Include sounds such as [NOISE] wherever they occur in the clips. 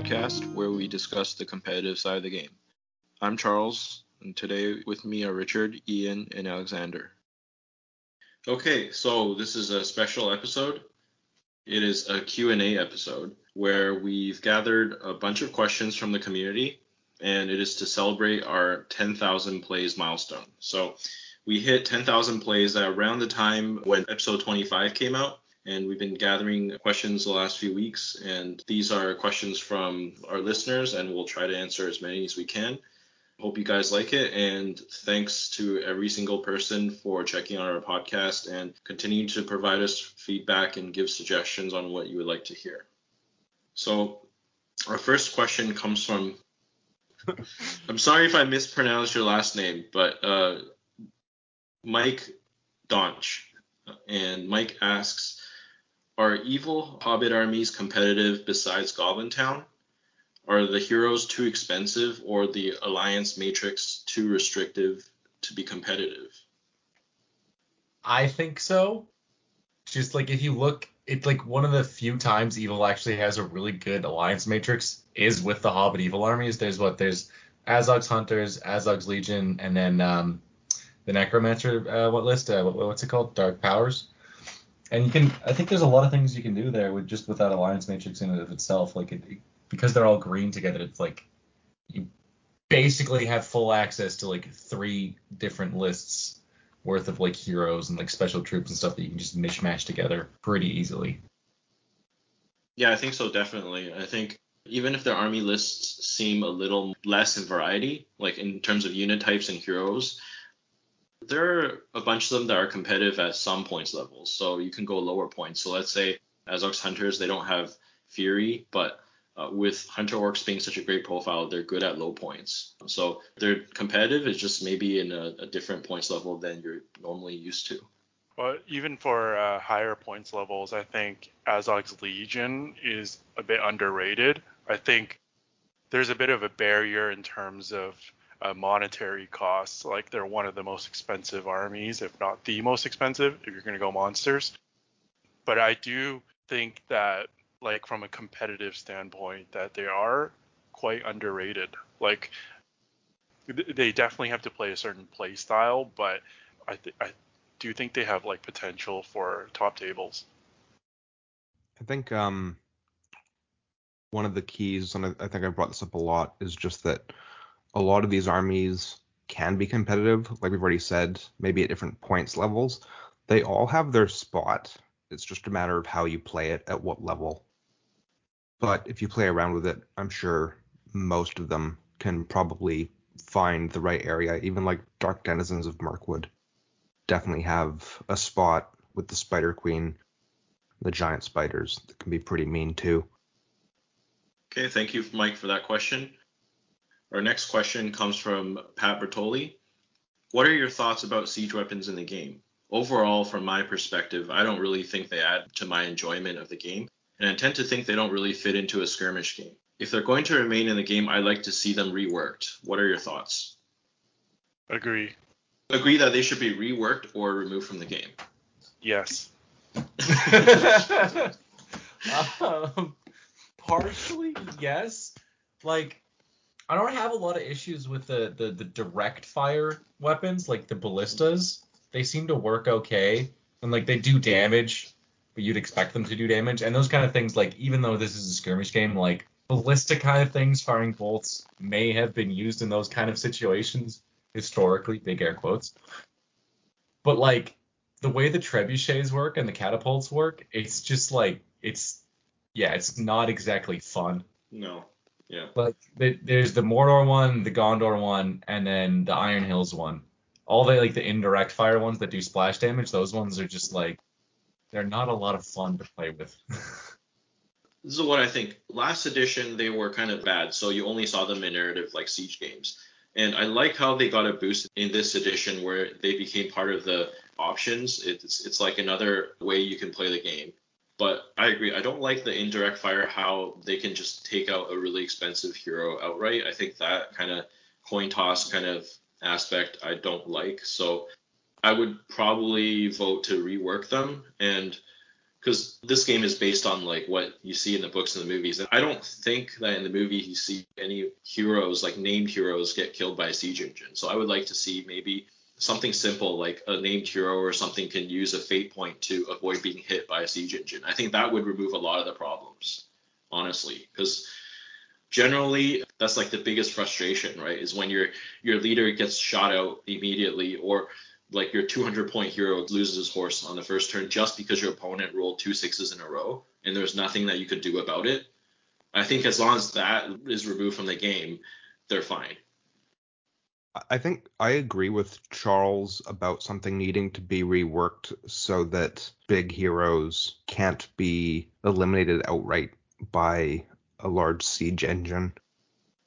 podcast where we discuss the competitive side of the game. I'm Charles, and today with me are Richard, Ian, and Alexander. Okay, so this is a special episode. It is a Q&A episode where we've gathered a bunch of questions from the community and it is to celebrate our 10,000 plays milestone. So we hit 10,000 plays around the time when episode 25 came out and we've been gathering questions the last few weeks and these are questions from our listeners and we'll try to answer as many as we can. Hope you guys like it and thanks to every single person for checking out our podcast and continuing to provide us feedback and give suggestions on what you would like to hear. So our first question comes from [LAUGHS] i'm sorry if i mispronounced your last name but uh, mike donch. And mike asks are evil Hobbit armies competitive besides Goblin Town? Are the heroes too expensive or the Alliance Matrix too restrictive to be competitive? I think so. Just like if you look, it's like one of the few times Evil actually has a really good Alliance Matrix is with the Hobbit Evil armies. There's what there's Azog's Hunters, Azog's Legion, and then um, the Necromancer. Uh, what list? Uh, what, what's it called? Dark Powers and you can I think there's a lot of things you can do there with just with that alliance matrix in and of itself. Like it, because they're all green together, it's like you basically have full access to like three different lists worth of like heroes and like special troops and stuff that you can just mishmash together pretty easily. Yeah, I think so definitely. I think even if their army lists seem a little less in variety, like in terms of unit types and heroes, there are a bunch of them that are competitive at some points levels, so you can go lower points. So let's say Azog's Hunters, they don't have Fury, but uh, with Hunter Orcs being such a great profile, they're good at low points. So they're competitive, it's just maybe in a, a different points level than you're normally used to. Well, even for uh, higher points levels, I think Azog's Legion is a bit underrated. I think there's a bit of a barrier in terms of uh, monetary costs. Like they're one of the most expensive armies, if not the most expensive, if you're going to go monsters. But I do think that, like from a competitive standpoint, that they are quite underrated. Like they definitely have to play a certain play style, but I th- I do think they have like potential for top tables. I think um one of the keys, and I, I think I brought this up a lot, is just that a lot of these armies can be competitive, like we've already said, maybe at different points levels. They all have their spot. It's just a matter of how you play it at what level. But if you play around with it, I'm sure most of them can probably find the right area. Even like Dark Denizens of Mirkwood definitely have a spot with the Spider Queen, the giant spiders that can be pretty mean too. Okay, thank you, Mike, for that question. Our next question comes from Pat Bertoli. What are your thoughts about siege weapons in the game? Overall, from my perspective, I don't really think they add to my enjoyment of the game, and I tend to think they don't really fit into a skirmish game. If they're going to remain in the game, I'd like to see them reworked. What are your thoughts? Agree. Agree that they should be reworked or removed from the game. Yes. [LAUGHS] [LAUGHS] um, partially, yes. Like I don't have a lot of issues with the, the, the direct fire weapons, like the ballistas. They seem to work okay. And like they do damage, but you'd expect them to do damage. And those kind of things, like even though this is a skirmish game, like ballista kind of things, firing bolts, may have been used in those kind of situations historically, big air quotes. But like the way the trebuchets work and the catapults work, it's just like it's yeah, it's not exactly fun. No. Yeah. Like there's the Mordor one, the Gondor one, and then the Iron Hills one. All the like the indirect fire ones that do splash damage, those ones are just like they're not a lot of fun to play with. [LAUGHS] this is what I think. Last edition they were kind of bad, so you only saw them in narrative like siege games. And I like how they got a boost in this edition where they became part of the options. It's it's like another way you can play the game. But I agree. I don't like the indirect fire how they can just take out a really expensive hero outright. I think that kind of coin toss kind of aspect I don't like. So I would probably vote to rework them. And because this game is based on like what you see in the books and the movies. And I don't think that in the movie you see any heroes like named heroes get killed by a siege engine. So I would like to see maybe something simple like a named hero or something can use a fate point to avoid being hit by a siege engine. I think that would remove a lot of the problems, honestly, because generally that's like the biggest frustration, right? Is when your your leader gets shot out immediately or like your 200 point hero loses his horse on the first turn just because your opponent rolled two sixes in a row and there's nothing that you could do about it. I think as long as that is removed from the game, they're fine. I think I agree with Charles about something needing to be reworked so that big heroes can't be eliminated outright by a large siege engine.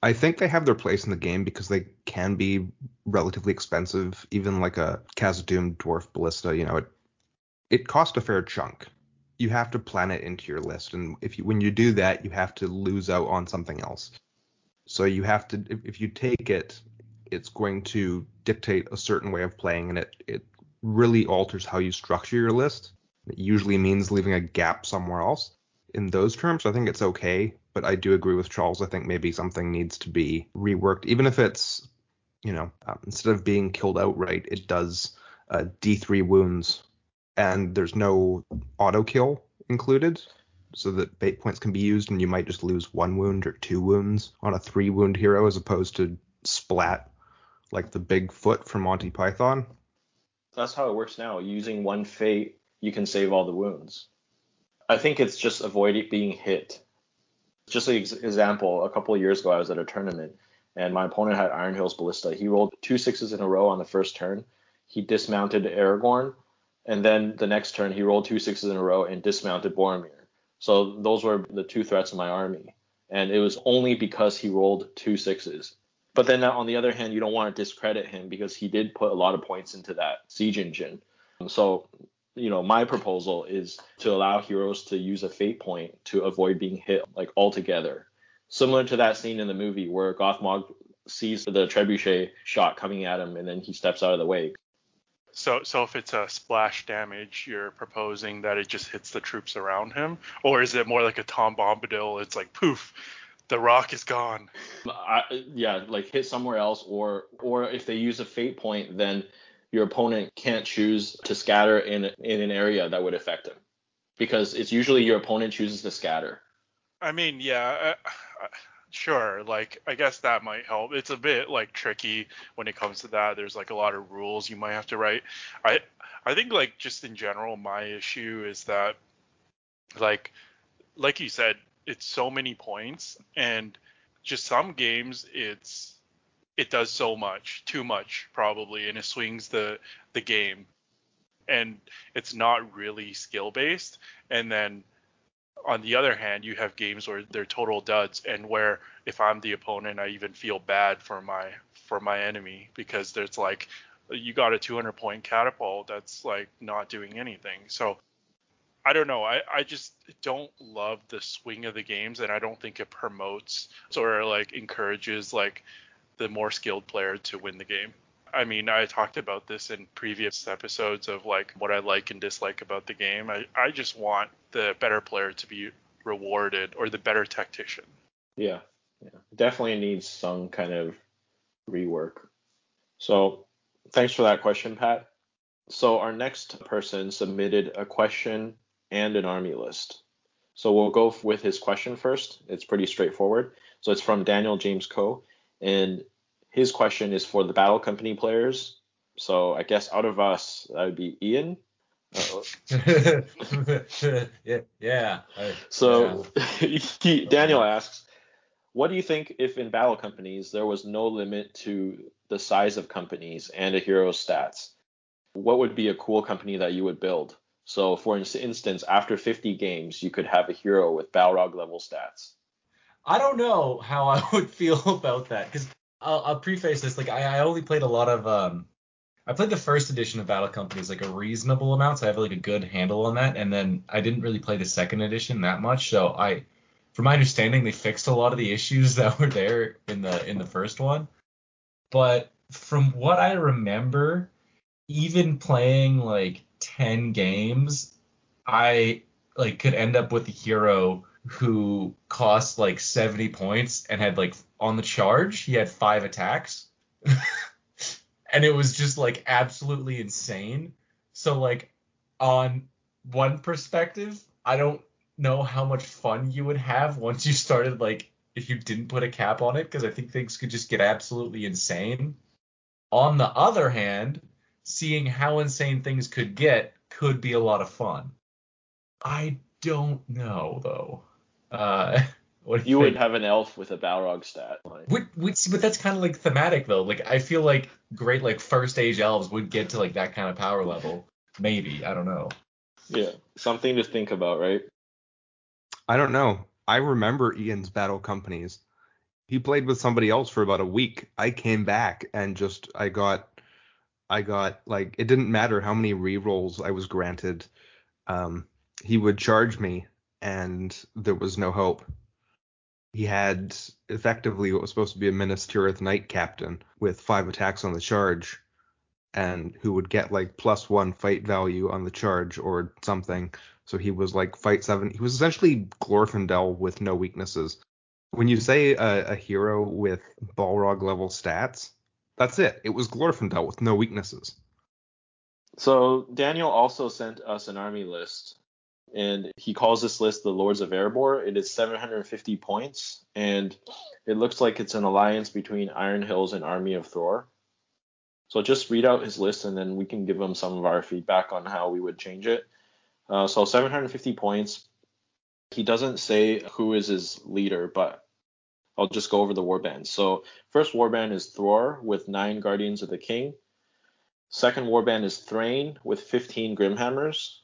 I think they have their place in the game because they can be relatively expensive. Even like a Khazad-dûm Dwarf Ballista, you know, it it costs a fair chunk. You have to plan it into your list, and if you when you do that, you have to lose out on something else. So you have to if, if you take it, it's going to dictate a certain way of playing, and it it really alters how you structure your list. It usually means leaving a gap somewhere else. In those terms, I think it's okay, but I do agree with Charles. I think maybe something needs to be reworked, even if it's, you know, um, instead of being killed outright, it does uh, D3 wounds, and there's no auto kill included, so that fate points can be used, and you might just lose one wound or two wounds on a three wound hero as opposed to splat like the big foot from Monty Python. That's how it works now. Using one fate, you can save all the wounds. I think it's just avoid being hit just an example, a couple of years ago, I was at a tournament and my opponent had Iron Hills Ballista. He rolled two sixes in a row on the first turn. He dismounted Aragorn, and then the next turn he rolled two sixes in a row and dismounted Boromir. So those were the two threats of my army, and it was only because he rolled two sixes. But then on the other hand, you don't want to discredit him because he did put a lot of points into that siege engine. So you know, my proposal is to allow heroes to use a fate point to avoid being hit like altogether. Similar to that scene in the movie where Gothmog sees the trebuchet shot coming at him and then he steps out of the way. So, so if it's a splash damage, you're proposing that it just hits the troops around him, or is it more like a Tom Bombadil? It's like poof, the rock is gone. I, yeah, like hit somewhere else, or or if they use a fate point, then your opponent can't choose to scatter in in an area that would affect him because it's usually your opponent chooses to scatter. I mean, yeah, uh, uh, sure. Like, I guess that might help. It's a bit like tricky when it comes to that. There's like a lot of rules you might have to write. I I think like just in general, my issue is that like like you said, it's so many points and just some games it's it does so much, too much probably, and it swings the the game. And it's not really skill based. And then on the other hand, you have games where they're total duds, and where if I'm the opponent, I even feel bad for my for my enemy because there's like you got a 200 point catapult that's like not doing anything. So I don't know. I, I just don't love the swing of the games, and I don't think it promotes or like encourages like the more skilled player to win the game. I mean, I talked about this in previous episodes of like what I like and dislike about the game. I, I just want the better player to be rewarded or the better tactician. Yeah, yeah. Definitely needs some kind of rework. So thanks for that question, Pat. So our next person submitted a question and an army list. So we'll go with his question first. It's pretty straightforward. So it's from Daniel James Coe. And his question is for the Battle Company players. So I guess out of us, that would be Ian. [LAUGHS] yeah. yeah. So yeah. [LAUGHS] he, Daniel asks, what do you think if in battle companies there was no limit to the size of companies and a hero's stats? What would be a cool company that you would build? So, for instance, after 50 games, you could have a hero with Balrog level stats. I don't know how I [LAUGHS] would feel about that because I'll, I'll, preface this like I, I, only played a lot of um I played the first edition of Battle Companies like a reasonable amount, so I have like a good handle on that, and then I didn't really play the second edition that much, so I from my understanding they fixed a lot of the issues [LAUGHS] that were there in the in the first one, but from what I remember, even playing like 10 games, I like could end up with a hero who cost like 70 points and had like on the charge he had five attacks. [LAUGHS] And it was just like absolutely insane. So like on one perspective i don't know how much fun you would have once you started like if you didn't put a cap on it because i think things could just get absolutely insane. On the other hand seeing how insane things could get could be a lot of fun i don't know though uh [LAUGHS] what do You would think? have an elf with a Balrog stat. Like, Would, would, but that's kind of like thematic though. Like I feel like great like first age elves would get to like that kind of power level. Maybe I don't know. yeah, something to think about, right? I don't know. I remember Ian's battle companies. He played with somebody else for about a week. I came back and just I got I got like it didn't matter how many rerolls I was granted. Um he would charge me and there was no hope. He had effectively what was supposed to be a Minas Tirith Knight captain with five attacks on the charge and who would get like plus one fight value on the charge or something. So he was like fight seven. He was essentially Glorfindel with no weaknesses. When you say a, a hero with Balrog level stats, that's it. It was Glorfindel with no weaknesses. So Daniel also sent us an army list, and he calls this list the Lords of Erebor. It is 750 points, and it looks like it's an alliance between Iron Hills and Army of Thror. So just read out his list, and then we can give him some of our feedback on how we would change it. Uh, so 750 points. He doesn't say who is his leader, but I'll just go over the warbands. So first warband is Thror with nine Guardians of the King. Second warband is Thrain with 15 Grimhammers.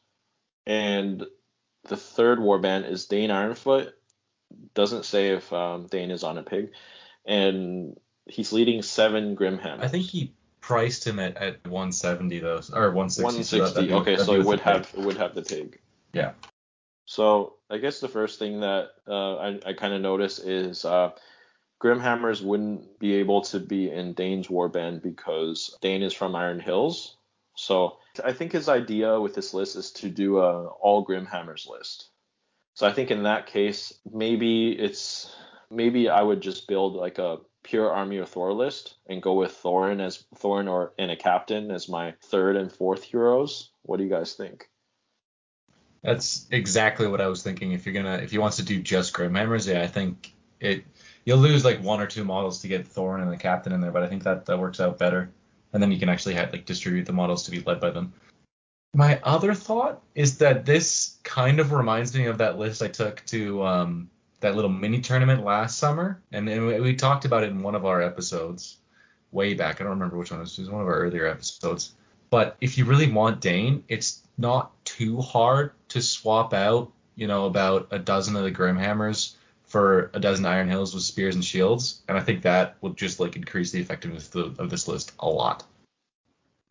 And the third warband is Dain Ironfoot. Doesn't say if um, Dain is on a pig. And he's leading seven Grimhammers. I think he priced him at, at 170 though, or 160. 160. so that- okay, so it would have it would have the pig. Yeah. So I guess the first thing that uh, I, I kind of noticed is uh, Grimhammers wouldn't be able to be in Dain's warband because Dain is from Iron Hills. So I think his idea with this list is to do a all Grimhammers list. So I think in that case, maybe it's maybe I would just build like a pure Army of Thror list and go with Thorin as Thorin or and a captain as my third and fourth heroes. What do you guys think? That's exactly what I was thinking. If you're gonna, if he wants to do just Grimhammers, yeah, I think it. You'll lose like one or two models to get Thorin and the captain in there, but I think that that works out better. And then you can actually have, like distribute the models to be led by them. My other thought is that this kind of reminds me of that list I took to um, that little mini tournament last summer, and, and we, we talked about it in one of our episodes way back. I don't remember which one it was. It was one of our earlier episodes. But if you really want Dain, it's not too hard to swap out, you know, about a dozen of the Grimhammers for a dozen Iron Hills with spears and shields, and I think that would just like increase the effectiveness of, this list a lot.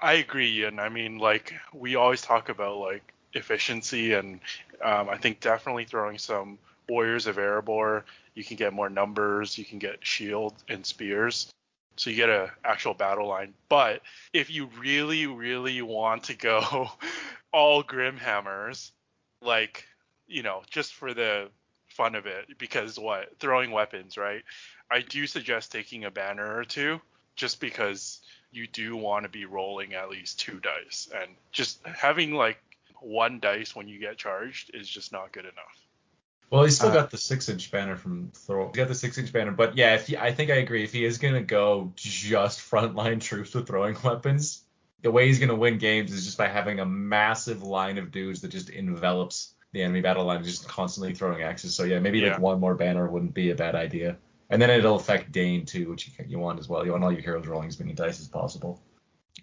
I agree, Ian. I mean, like we always talk about like efficiency, and um, I think definitely throwing some Warriors of Erebor, you can get more numbers, you can get shield and spears, so you get a actual battle line. But if you really, really want to go [LAUGHS] all Grimhammers, like you know, just for the fun of it, because what throwing weapons, right? I do suggest taking a banner or two, just because you do want to be rolling at least two dice and just having like one dice when you get charged is just not good enough Well, he's still Uh, got the six inch banner from Thror. He's got the six inch banner, but yeah, if he, I think I agree. If he is gonna go just frontline troops with throwing [LAUGHS] weapons, the way he's gonna win games is just by having a massive line of dudes that just envelops the enemy battle line, just constantly throwing axes. So yeah, maybe Yeah. like one more banner wouldn't be a bad idea. And then it'll affect Dain too, which you, you want as well. You want all your heroes rolling as many dice as possible.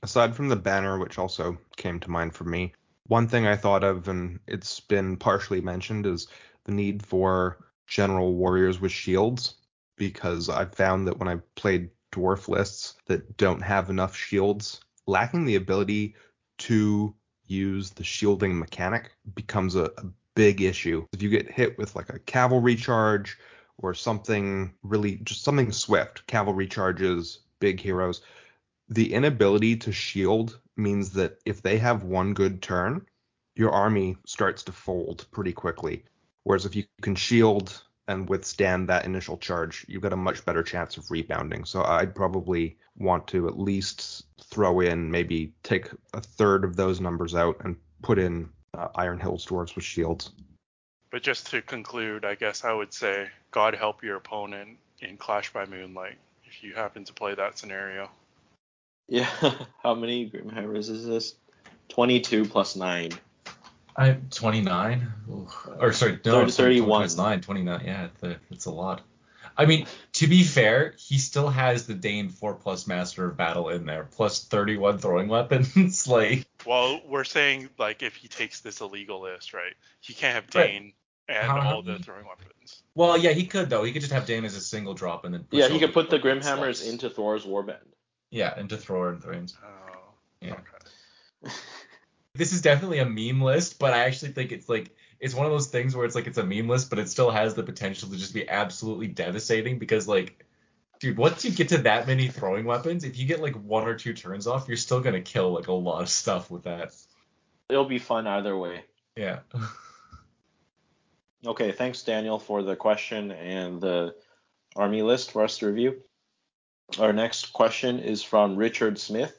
Aside from the banner, which also came to mind for me, one thing I thought of, and it's been partially mentioned, is the need for general warriors with shields. Because I've found that when I've played dwarf lists that don't have enough shields, lacking the ability to use the shielding mechanic becomes a, a big issue. If you get hit with like a cavalry charge or something really just something swift, cavalry charges, big heroes, the inability to shield means that if they have one good turn, your army starts to fold pretty quickly. Whereas if you can shield and withstand that initial charge, you've got a much better chance of rebounding. So I'd probably want to at least throw in maybe take a third of those numbers out and put in uh, Iron Hills dwarves with shields. But just to conclude, I guess I would say God help your opponent in Clash by Moonlight if you happen to play that scenario. Yeah. [LAUGHS] How many Grimhammers is this? 22 plus 9. I 29 or sorry, no, 30, 31. 29, 29. Yeah, it's a lot. I mean, to be fair, he still has the Dain 4 plus Master of Battle in there, plus 31 throwing weapons. [LAUGHS] like, well, we're saying like if he takes this illegal list, right? He can't have Dain right. and how, all the throwing weapons. Well, yeah, he could though. He could just have Dain as a single drop and then. Yeah, he could put the Grimhammers into Thror's Warband. Yeah, into Thror and Thrains. Oh. Yeah. Okay. This is definitely a meme list, but I actually think it's like it's one of those things where it's like it's a meme list, but it still has the potential to just be absolutely devastating because like dude, once you get to that many throwing weapons, if you get like one or two turns off, you're still gonna kill like a lot of stuff with that. It'll be fun either way. Yeah. [LAUGHS] okay, thanks Daniel for the question and the army list for us to review. Our next question is from Richard Smith,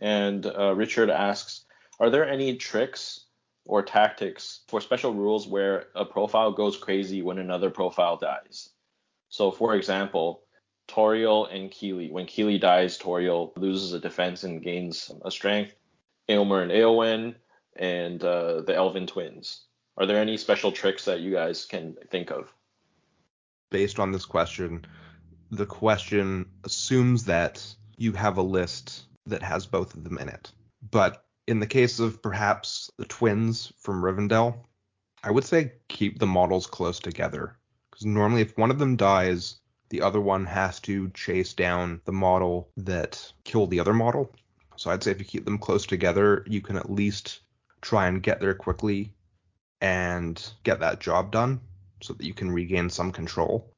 and uh, Richard asks, "Are there any tricks or tactics for special rules where a profile goes crazy when another profile dies. So, for example, Tauriel and Kili. When Kili dies, Tauriel loses a defense and gains a strength. Eomer and Eowyn, and uh, the Elven twins. Are there any special tricks that you guys can think of? Based on this question, the question assumes that you have a list that has both of them in it. But in the case of perhaps the twins from Rivendell, I would say keep the models close together. Because normally, if one of them dies, the other one has to chase down the model that killed the other model. So I'd say if you keep them close together, you can at least try and get there quickly and get that job done so that you can regain some control.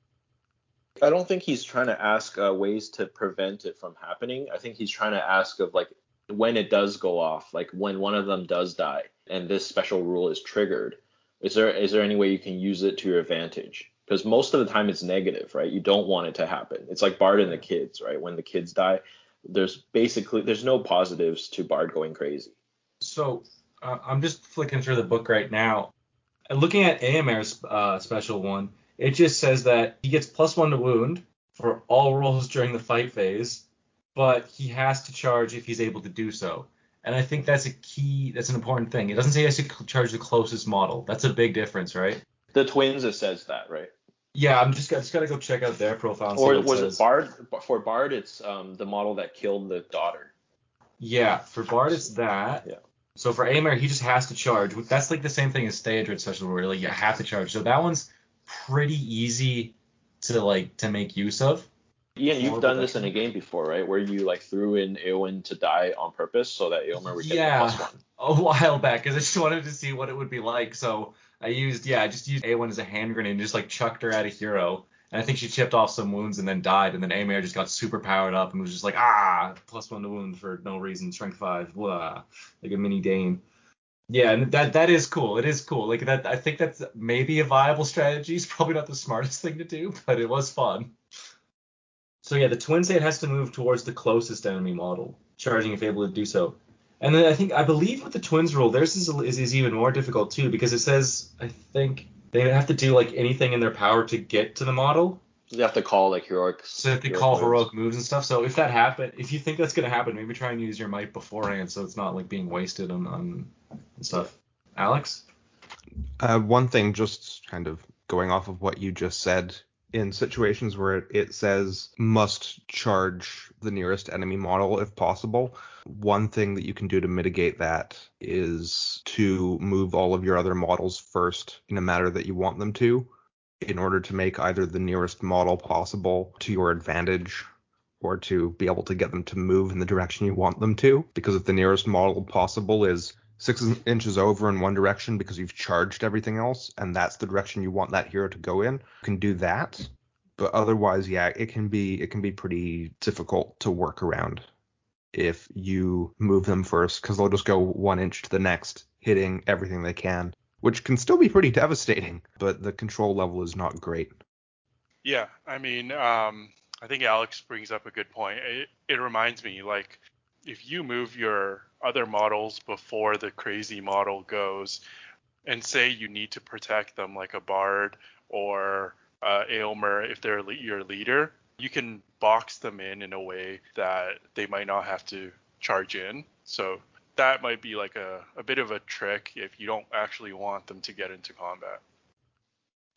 I don't think he's trying to ask uh, ways to prevent it from happening. I think he's trying to ask of like when it does go off, like when one of them does die and this special rule is triggered, is there is there any way you can use it to your advantage? Because most of the time it's negative, right? You don't want it to happen. It's like Bard and the kids, right? When the kids die, there's basically there's no positives to Bard going crazy. So uh, I'm just flicking through the book right now, looking at Eomer's uh, special one. It just says that he gets plus one to wound for all rolls during the fight phase but he has to charge if he's able to do so. And I think that's a key, that's an important thing. It doesn't say he has to charge the closest model. That's a big difference, right? The twins, it says that, right? Yeah, I'm just, just gotta go check out their profile. or was it, it Bard? For Bard, it's um, the model that killed the daughter. Yeah, for Bard, it's that. Yeah. So for Eomer, he just has to charge. That's like the same thing as Theodred special, where like you have to charge. So that one's pretty easy to like to make use of. Ian, you've done this in a game before, right? Where you like threw in Eowyn to die on purpose so that Eomer would get yeah, plus one. a while back because I just wanted to see what it would be like. So I used, yeah, I just used Eowyn as a hand grenade and just like chucked her at a hero. And I think she chipped off some wounds and then died. And then Eomer just got super powered up and was just like, ah, plus one to wound for no reason, strength five, blah, like a mini Dain. Yeah, and that that is cool. It is cool. Like that, I think that's maybe a viable strategy. It's probably not the smartest thing to do, but it was fun. So yeah, the twin state has to move towards the closest enemy model, charging if able to do so. And then I think I believe with the twins rule, theirs is, is, is even more difficult too because it says I think they have to do like anything in their power to get to the model. So they have to call like heroic. So they have to call heroic moves and stuff. So if that happen, if you think that's gonna happen, maybe try and use your might beforehand so it's not like being wasted on on stuff. Alex. Uh, one thing, just kind of going off of what you just said, in situations where it, says must charge the nearest enemy model if possible. One thing that you can do to mitigate that is to move all of your other models first in a manner that you want them to in order to make either the nearest model possible to your advantage or to be able to get them to move in the direction you want them to. Because if the nearest model possible is six inches over in one direction because you've charged everything else and that's the direction you want that hero to go in you can do that but otherwise yeah it can be it can be pretty difficult to work around if you move them first because they'll just go one inch to the next hitting everything they can, which can still be pretty devastating, but the control level is not great. Yeah, I mean, um, I think Alex brings up a good point. It, it reminds me, like, if you move your other models before the crazy model goes, and say you need to protect them, like a Bard or uh, Eomer, if they're your leader, you can box them in in a way that they might not have to charge in. So that might be like a, a bit of a trick if you don't actually want them to get into combat.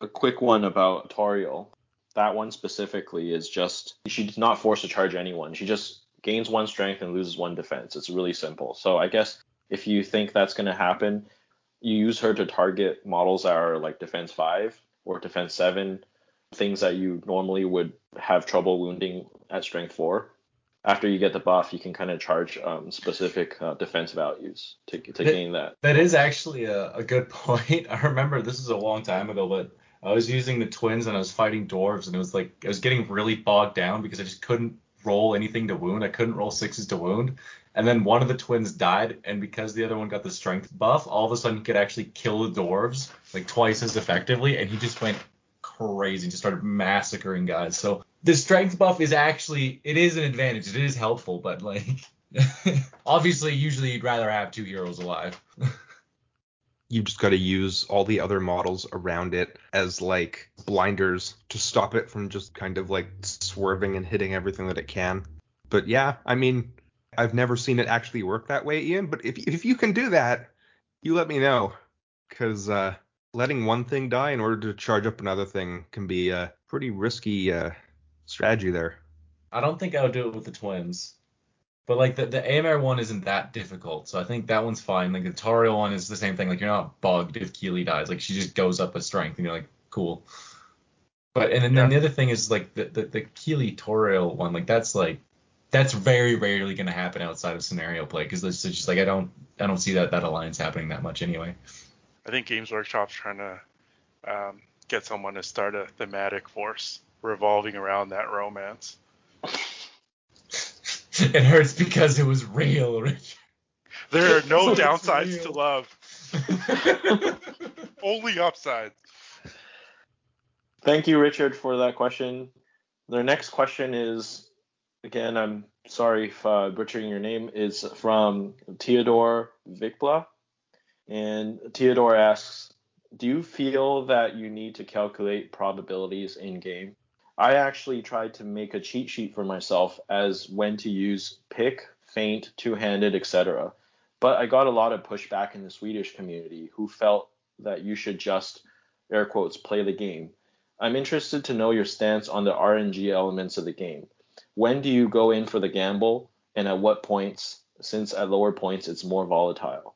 A quick one about Tauriel. That one specifically is just she's not forced to charge anyone. She just gains one strength and loses one defense. It's really simple. So I guess if you think that's going to happen, you use her to target models that are like defense 5 or defense 7, things that you normally would have trouble wounding at strength 4 after you get the buff, you can kind of charge um, specific uh, defense values to, to gain that. That is actually a, a, good [LAUGHS] point. I remember this is a long time ago, but I was using the twins and I was fighting dwarves, and it was like I was getting really bogged down because I just couldn't roll anything to wound. I couldn't roll sixes to wound. And then one of the twins died, and because the other one got the strength buff, all of a sudden he could actually kill the dwarves like twice as effectively, and he just went crazy, just started massacring guys. So the strength buff is actually it is an advantage. It is helpful, but like [LAUGHS] obviously usually you'd rather have two heroes alive. [LAUGHS] you just got to use all the other models around it as like blinders to stop it from just kind of like swerving and hitting everything that it can. But yeah, I mean, I've never seen it actually work that way, Ian. But if if you can do that, you let me know, because uh, letting one thing die in order to charge up another thing can be a pretty risky uh, strategy there. I don't think I would do it with the twins. But like the the Eomer one isn't that difficult, so I think that one's fine. Like the Tauriel one is the same thing. Like you're not bugged if Kili dies. Like she just goes up a strength, and you're like, cool. But and then, yeah. then the other thing is like the the, the Kili Tauriel one, like that's like that's very rarely going to happen outside of scenario play because it's just like I don't I don't see that that alliance happening that much anyway. I think Games Workshop's trying to um, get someone to start a thematic force revolving around that romance. It hurts because it was real, Rich. There are no downsides to love. [LAUGHS] Only upsides. Thank you, Richard, for that question. The next question is, again, I'm sorry if uh, butchering your name, is from Theodore Vikbla. And Theodore asks, do you feel that you need to calculate probabilities in game? I actually tried to make a cheat sheet for myself as when to use pick, feint, two-handed, etc. But I got a lot of pushback in the Swedish community who felt that you should just air quotes play the game. I'm interested to know your stance on the RNG elements of the game. When do you go in for the gamble and at what points since at lower points it's more volatile?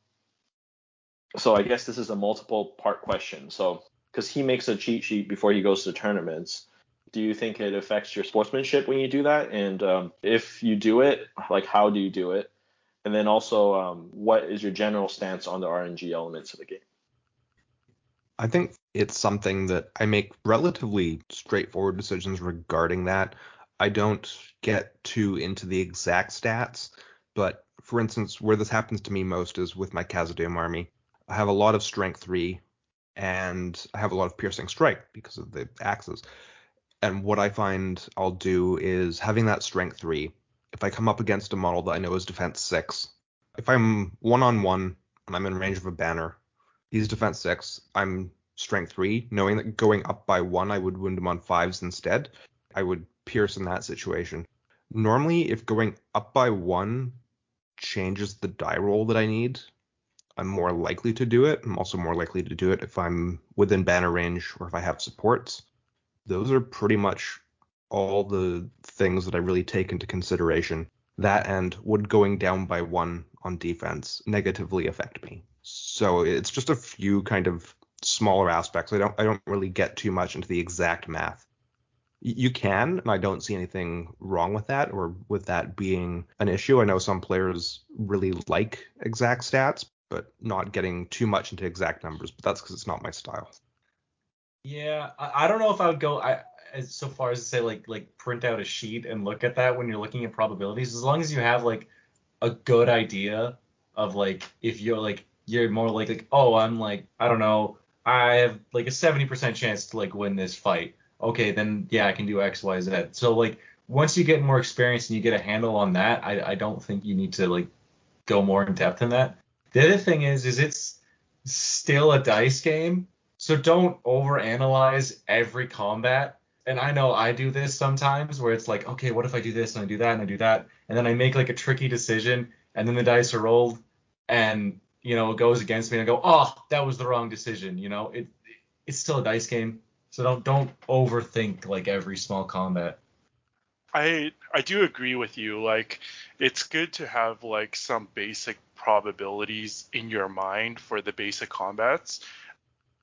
So I guess this is a multiple part question. So because he makes a cheat sheet before he goes to tournaments do you think it affects your sportsmanship when you do that? And um, if you do it, like how do you do it? And then also, um, what is your general stance on the RNG elements of the game? I think it's something that I make relatively straightforward decisions regarding that. I don't get too into the exact stats, but for instance, where this happens to me most is with my Khazad-dûm army. I have a lot of strength three, and I have a lot of piercing strike because of the axes. And what I find I'll do is having that strength three. If I come up against a model that I know is defense six, if I'm one on one and I'm in range of a banner, he's defense six, I'm strength three, knowing that going up by one, I would wound him on fives instead. I would pierce in that situation. Normally, if going up by one changes the die roll that I need, I'm more likely to do it. I'm also more likely to do it if I'm within banner range or if I have supports those are pretty much all the things that I really take into consideration. That and would going down by one on defense negatively affect me? So it's just a few kind of smaller aspects. I don't I don't really get too much into the exact math. You can, and I don't see anything wrong with that or with that being an issue. I know some players really like exact stats, but not getting too much into exact numbers. But that's because it's not my style. Yeah, I, I don't know if I would go I, as so far as to say like like print out a sheet and look at that when you're looking at probabilities. As long as you have like a good idea of like if you're like you're more like, like oh I'm like I don't know I have like a 70% chance to like win this fight. Okay, then yeah I can do X Y Z. So like once you get more experience and you get a handle on that, I I don't think you need to like go more in depth in that. The other thing is is it's still a dice game, so don't overanalyze every combat. And I know I do this sometimes where it's like, okay, what if I do this and I do that and I do that, and then I make like a tricky decision, and then the dice are rolled, and you know it goes against me, and I go, oh, that was the wrong decision. You know, it it's still a dice game, so don't don't overthink like every small combat. I I do agree with you. Like it's good to have like some basic probabilities in your mind for the basic combats.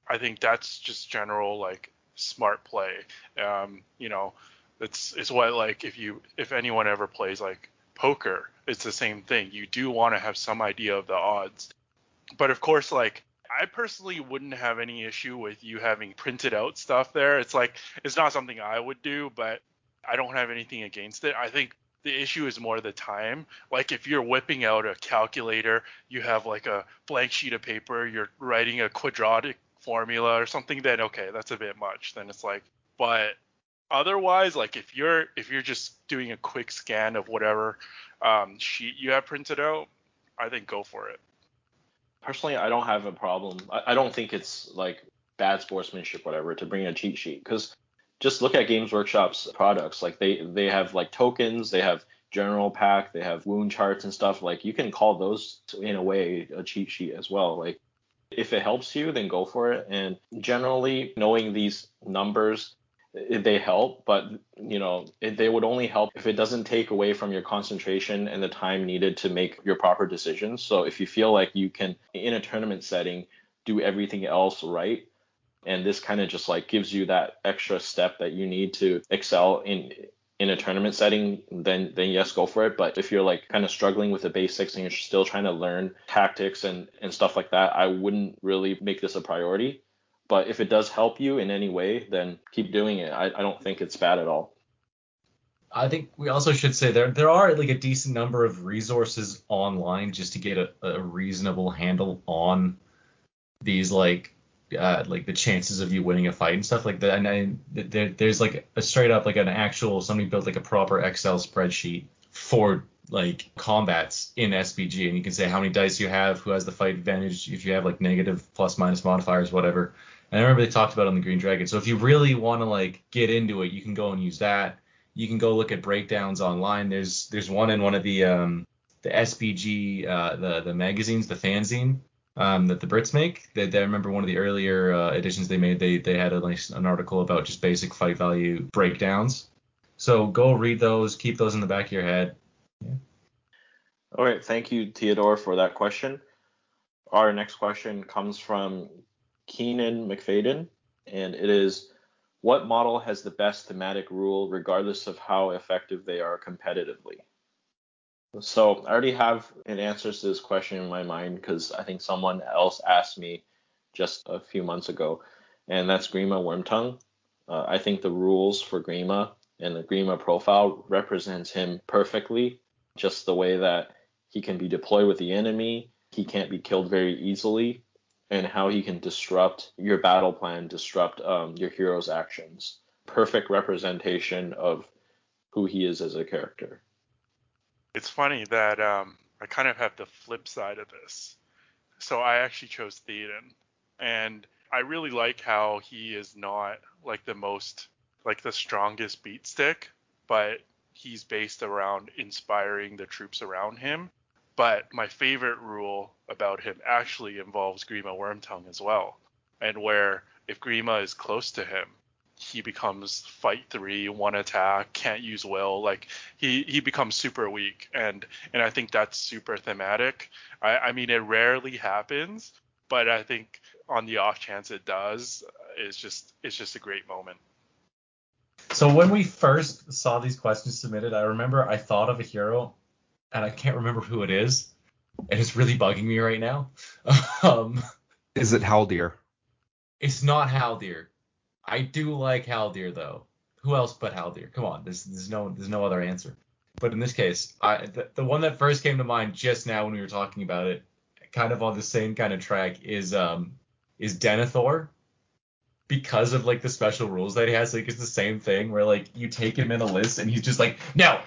I think that's just general like smart play. Um, you know, it's it's what like if you if anyone ever plays like poker, it's the same thing. You do want to have some idea of the odds. But of course like I personally wouldn't have any issue with you having printed out stuff there. It's like it's not something I would do, but I don't have anything against it. I think the issue is more the time. Like if you're whipping out a calculator, you have like a blank sheet of paper, you're writing a quadratic formula or something, then okay, that's a bit much. Then it's like, but otherwise, like if you're if you're just doing a quick scan of whatever um, sheet you have printed out, I think go for it. Personally, I don't have a problem. I, I don't think it's like bad sportsmanship, whatever, to bring a cheat sheet because just look at Games Workshop's products. Like they they have like tokens, they have general pack, they have wound charts and stuff. Like you can call those in a way a cheat sheet as well. Like if it helps you, then go for it. And generally, knowing these numbers, they help, but you know they would only help if it doesn't take away from your concentration and the time needed to make your proper decisions. So if you feel like you can, in a tournament setting, do everything else right, and this kind of just like gives you that extra step that you need to excel in in a tournament setting, then then yes, go for it. But if you're like kind of struggling with the basics and you're still trying to learn tactics and and stuff like that, I wouldn't really make this a priority. But if it does help you in any way, then keep doing it. I, I don't think it's bad at all. I think we also should say there there are like a decent number of resources online just to get a, a reasonable handle on these like uh, like the chances of you winning a fight and stuff like that. And I, there, there's like a straight up like an actual somebody built like a proper Excel spreadsheet for like combats in SBG, and you can say how many dice you have, who has the fight advantage, if you have like negative, plus, minus modifiers, whatever. And I remember they talked about on the Green Dragon. So if you really want to like get into it, you can go and use that. You can go look at breakdowns online. There's there's one in one of the um the SBG uh the the magazines, the fanzine um, that the Brits make. They, they, I remember one of the earlier uh, editions they made. They they had a nice an article about just basic fight value breakdowns. So go read those. Keep those in the back of your head. Yeah. All right. Thank you, Theodore, for that question. Our next question comes from Keenan McFadden, and it is what model has the best thematic rule regardless of how effective they are competitively? So I already have an answer to this question in my mind because I think someone else asked me just a few months ago, and that's Grima Wormtongue. Uh, I think the rules for Grima and the Grima profile represents him perfectly, just the way that he can be deployed with the enemy, he can't be killed very easily, and how he can disrupt your battle plan, disrupt um, your hero's actions. Perfect representation of who he is as a character it's funny that um, I kind of have the flip side of this. So I actually chose Theoden, and I really like how he is not like the most like the strongest beat stick, but he's based around inspiring the troops around him. But my favorite rule about him actually involves Grima Wormtongue as well, and where if Grima is close to him, he becomes fight three, one attack, can't use will. Like he he becomes super weak, and and I think that's super thematic. I I mean it rarely happens, but I think on the off chance it does, it's just it's just a great moment. So when we first saw these questions submitted, I remember I thought of a hero, and I can't remember who it is, and it's really bugging me right now. [LAUGHS] um, is it Haldir? It's not Haldir. I do like Haldir though. Who else but Haldir? Come on, there's there's no there's no other answer. But in this case, I the, the one that first came to mind just now when we were talking about it, kind of on the same kind of track is um is Denethor because of like the special rules that he has. Like it's the same thing where like you take him in a list and he's just like, no,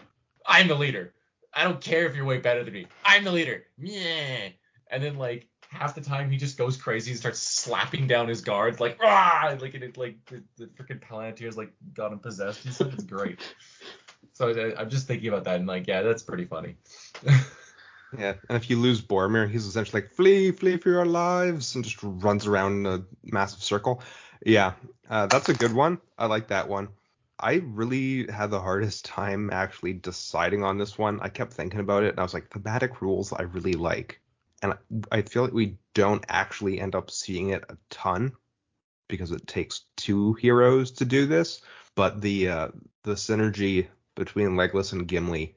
I'm the leader. I don't care if you're way better than me. I'm the leader. Yeah. And then like half the time he just goes crazy and starts slapping down his guards like ah like it like the, the freaking Palantir's like got him possessed and stuff. It's great. [LAUGHS] so I, I'm just thinking about that and like yeah, that's pretty funny. [LAUGHS] Yeah, and if you lose Boromir, he's essentially like flee, flee for your lives, and just runs around in a massive circle. Yeah, uh, that's a good one. I like that one. I really had the hardest time actually deciding on this one. I kept thinking about it, and I was like, thematic rules I really like, and I feel like we don't actually end up seeing it a ton because it takes two heroes to do this. But the uh, the synergy between Legolas and Gimli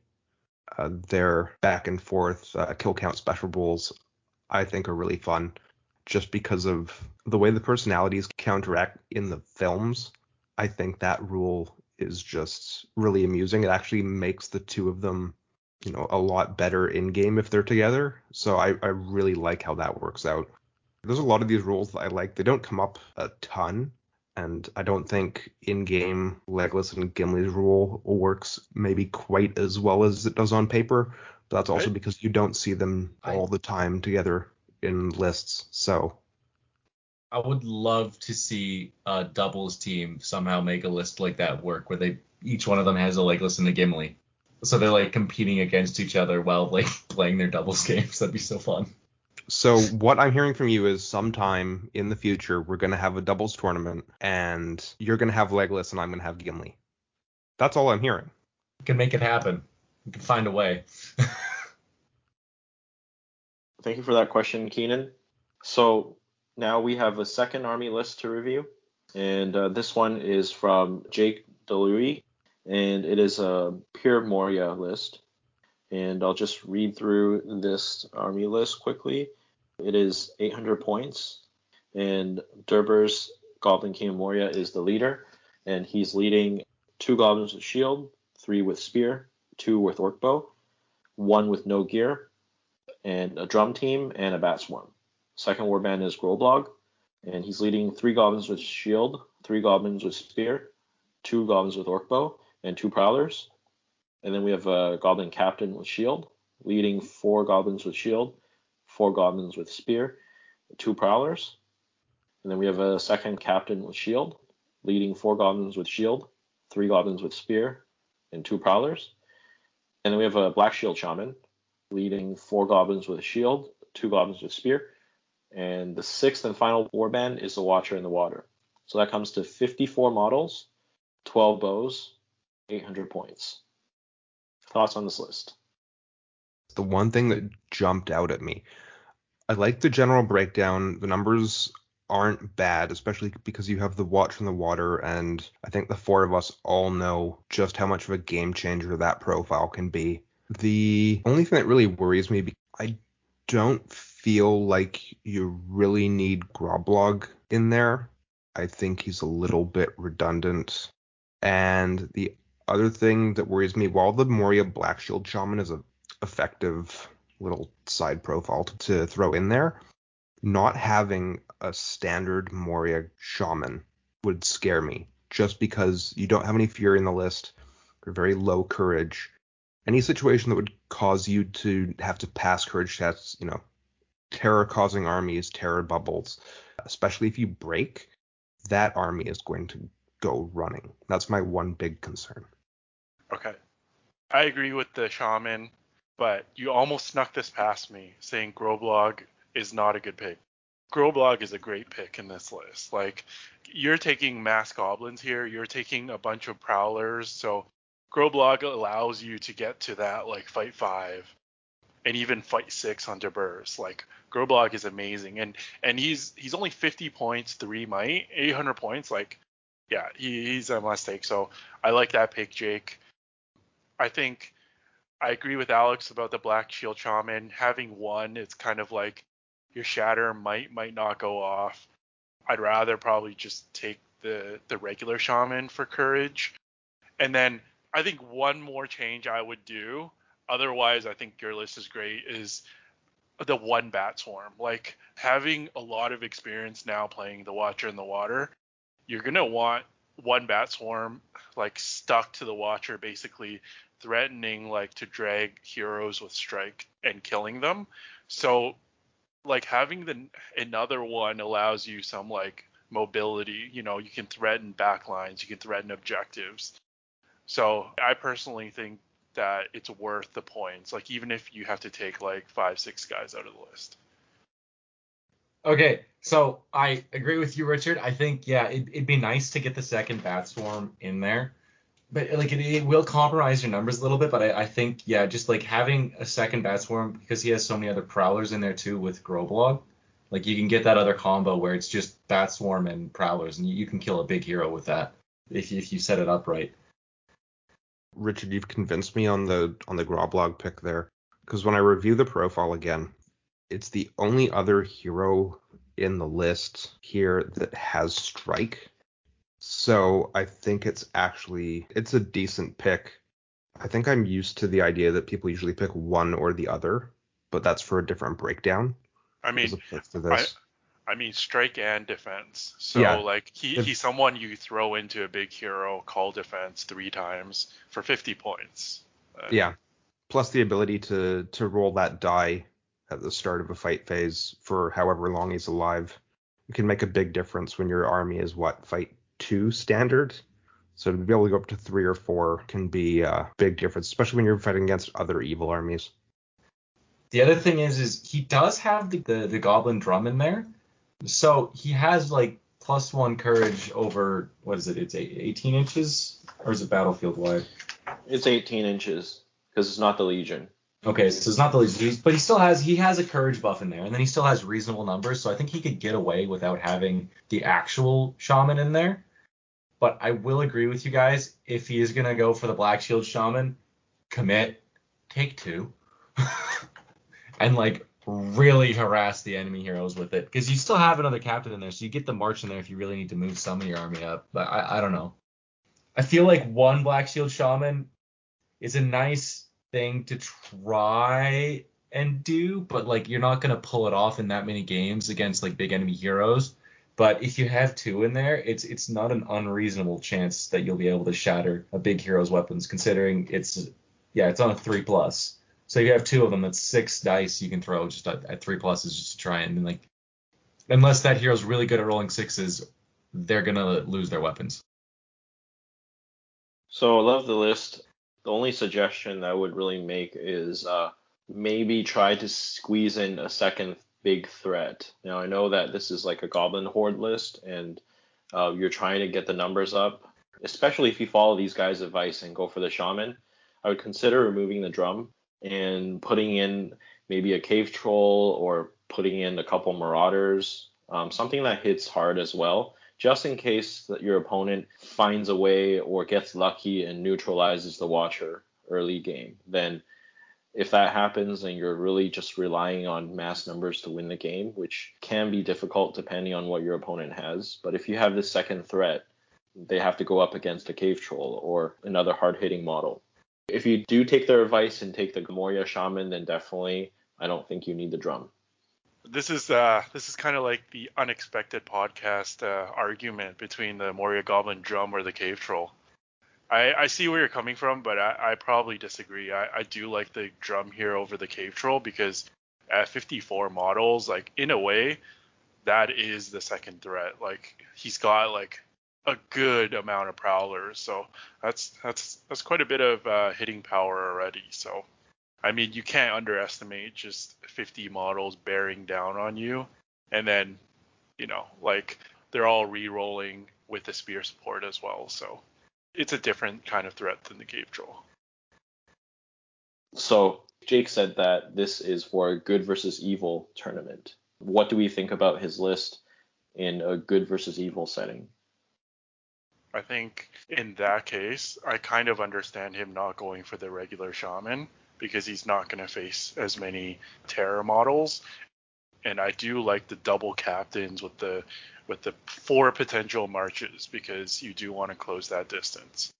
uh, their back and forth uh, kill count special rules, I think are really fun, just because of the way the personalities counteract in the films. I think that rule is just really amusing. It actually makes the two of them, you know, a lot better in game if they're together. So I, I really like how that works out. There's a lot of these rules that I like. They don't come up a ton, and I don't think in-game Legolas and Gimli's rule works maybe quite as well as it does on paper. But that's also Right. because you don't see them all the time together in lists. So I would love to see a doubles team somehow make a list like that work, where they each one of them has a Legolas and a Gimli, so they're like competing against each other while like [LAUGHS] playing their doubles games. That'd be so fun. so what I'm hearing from you is sometime in the future we're gonna have a doubles tournament and you're gonna have Legolas and I'm gonna have Gimli. That's all I'm hearing. We can make it happen. We can find a way. [LAUGHS] Thank you for that question, Keenan. So now we have a second army list to review, and uh, this one is from Jake Delury, and it is a pure Moria list. And I'll just read through this army list quickly. It is 800 points, and Durburz Goblin King Moria is the leader, and he's leading two goblins with shield, three with spear, two with orc bow, one with no gear, and a drum team and a bat swarm. Second warband is Groblog, and he's leading three goblins with shield, three goblins with spear, two goblins with orc bow, and two prowlers. And then we have a goblin captain with shield, leading four goblins with shield, four goblins with spear, two prowlers. And then we have a second captain with shield, leading four goblins with shield, three goblins with spear, and two prowlers. And then we have a black shield shaman, leading four goblins with shield, two goblins with spear, and the sixth and final warband is the Watcher in the Water. So that comes to 54 models, 12 bows, 800 points. Thoughts on this list? the one thing that jumped out at me. I like the general breakdown. The numbers aren't bad, especially because you have the watch from the water, and I think the four of us all know just how much of a game changer that profile can be. The only thing that really worries me, I don't feel like you really need Groblog in there. I think he's a little bit redundant. And the other thing that worries me, while the Moria Black Shield Shaman is a effective little side profile to, to throw in there. Not having a standard Moria shaman would scare me just because you don't have any fury in the list. You're very low courage. Any situation that would cause you to have to pass courage tests, you know, terror causing armies, terror bubbles, especially if you break, that army is going to go running. That's my one big concern. Okay. I agree with the shaman, but you almost snuck this past me saying Groblog is not a good pick. Groblog is a great pick in this list. Like you're taking mass goblins here, you're taking a bunch of prowlers, so Groblog allows you to get to that like fight five and even fight six on Durburz. Like Groblog is amazing, and and he's he's only 50 points, three might, 800 points. Like yeah, he, he's a must take. So I like that pick, Jake. I think I agree with Alex about the Black Shield Shaman. Having one, it's kind of like your shatter might might not go off. I'd rather probably just take the the regular shaman for courage. And then I think one more change I would do, otherwise I think your list is great, is the one bat swarm. Like having a lot of experience now playing the Watcher in the water, you're gonna want one bat swarm like stuck to the Watcher, basically threatening like to drag heroes with strike and killing them. So like having the another one allows you some like mobility. You know, you can threaten backlines, you can threaten objectives. So I personally think that it's worth the points. Like even if you have to take like five, six guys out of the list. Okay, so I agree with you, Richard. I think yeah, it, would be nice to get the second Bat Swarm in there, but like it, it will compromise your numbers a little bit. But I, I, think yeah, just like having a second Bat Swarm because he has so many other Prowlers in there too with Groblog, like you can get that other combo where it's just Bat Swarm and Prowlers, and you, you can kill a big hero with that if if you set it up right. Richard, you've convinced me on the on the Groblog pick there. Because when I review the profile again, it's the only other hero in the list here that has strike. So I think it's actually it's a decent pick. I think I'm used to the idea that people usually pick one or the other, but that's for a different breakdown. I mean, I, I mean, strike and defense. So yeah. like he, if, he's someone you throw into a big hero, call defense three times for 50 points. Uh, yeah. Plus the ability to to roll that die at the start of a fight phase for however long he's alive. It can make a big difference when your army is what fight two standard. So to be able to go up to three or four can be a big difference, especially when you're fighting against other evil armies. The other thing is, is he does have the, the, the goblin drum in there, so he has like plus one courage over what is it? It's 18 inches or is it battlefield wide? It's 18 inches because it's not the Legion. Okay, so it's not the Legion, but he still has he has a courage buff in there, and then he still has reasonable numbers. So I think he could get away without having the actual shaman in there. But I will agree with you guys if he is gonna go for the Black Shield shaman, commit, take two, [LAUGHS] and like really harass the enemy heroes with it because you still have another captain in there, so you get the march in there if you really need to move some of your army up. But I, I don't know. I feel like one Black Shield Shaman is a nice thing to try and do, but like you're not gonna pull it off in that many games against like big enemy heroes. But if you have two in there, it's it's not an unreasonable chance that you'll be able to shatter a big hero's weapons, considering it's yeah, it's on a three plus. So if you have two of them, that's six dice you can throw just at, at three pluses just to try and like, unless that hero's really good at rolling sixes, they're gonna lose their weapons. So I love the list. The only suggestion that I would really make is uh, maybe try to squeeze in a second big threat. Now I know that this is like a goblin horde list, and uh, you're trying to get the numbers up. Especially if you follow these guys' advice and go for the shaman, I would consider removing the drum and putting in maybe a cave troll or putting in a couple marauders, um, something that hits hard as well, just in case that your opponent finds a way or gets lucky and neutralizes the watcher early game. Then if that happens and you're really just relying on mass numbers to win the game, which can be difficult depending on what your opponent has, but if you have this second threat, they have to go up against a cave troll or another hard hitting model. If you do take their advice and take the Moria Shaman, then definitely I don't think you need the drum. This is uh, this is kind of like the unexpected podcast uh, argument between the Moria Goblin drum or the Cave Troll. I, I see where you're coming from, but I, I probably disagree. I, I do like the drum here over the Cave Troll because at 54 models, like in a way, that is the second threat. Like he's got like a good amount of prowlers, so that's that's that's quite a bit of uh, hitting power already. So, I mean, you can't underestimate just 50 models bearing down on you, and then, you know, like they're all re-rolling with the spear support as well. So, it's a different kind of threat than the cave troll. So Jake said that this is for a good versus evil tournament. What do we think about his list in a good versus evil setting? I think in that case, I kind of understand him not going for the regular shaman because he's not going to face as many terror models. And I do like the double captains with the with the four potential marches because you do want to close that distance.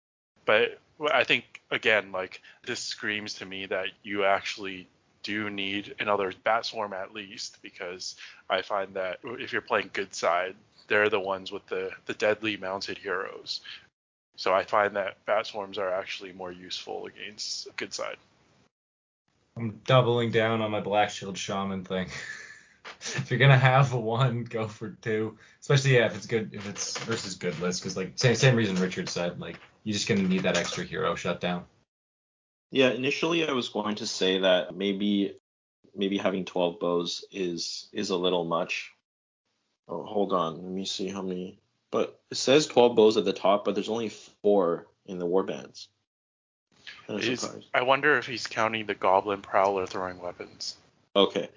But I think again, like this screams to me that you actually do need another bat swarm at least because I find that if you're playing good side, they're the ones with the, the deadly mounted heroes. So I find that bat swarms are actually more useful against good side. I'm doubling down on my Black Shield Shaman thing. [LAUGHS] if you're gonna have one, go for two. Especially yeah, if it's good, if it's versus good list, because like same same reason Richard said, like you're just gonna need that extra hero shutdown. Yeah, initially I was going to say that maybe maybe having 12 bows is is a little much. Oh, hold on, let me see how many. But it says 12 bows at the top, but there's only four in the warbands. I wonder if he's counting the goblin prowler throwing weapons. Okay.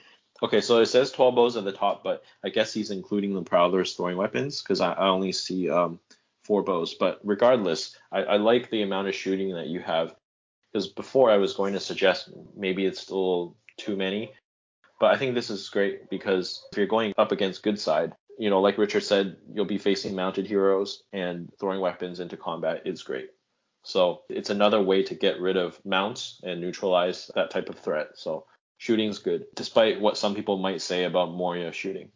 Okay, so it says 12 bows at the top, but I guess he's including the prowlers throwing weapons because I, I, only see um, four bows. But regardless, I, I like the amount of shooting that you have because before I was going to suggest maybe it's a little too many, but I think this is great because if you're going up against good side, you know, like Richard said, you'll be facing mounted heroes and throwing weapons into combat is great. So it's another way to get rid of mounts and neutralize that type of threat. So shooting's good, despite what some people might say about Moria shooting.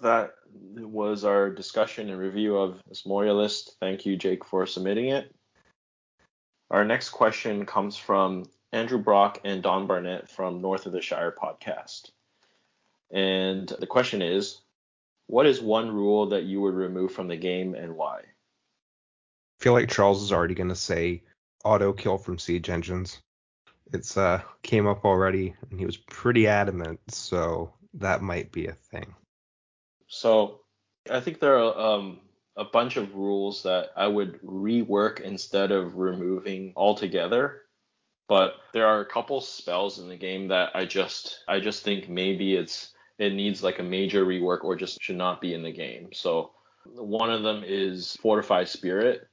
That was our discussion and review of this Moria list. Thank you, Jake, for submitting it. Our next question comes from Andrew Brock and Don Barnett from North of the Shire podcast. And the question is What is one rule that you would remove from the game and why? Feel like Charles is already going to say auto kill from siege engines. It's uh came up already and he was pretty adamant, so that might be a thing. So I think there are um, a bunch of rules that I would rework instead of removing altogether. But there are a couple spells in the game that I just I just think maybe it's it needs like a major rework or just should not be in the game. So one of them is Fortify Spirit.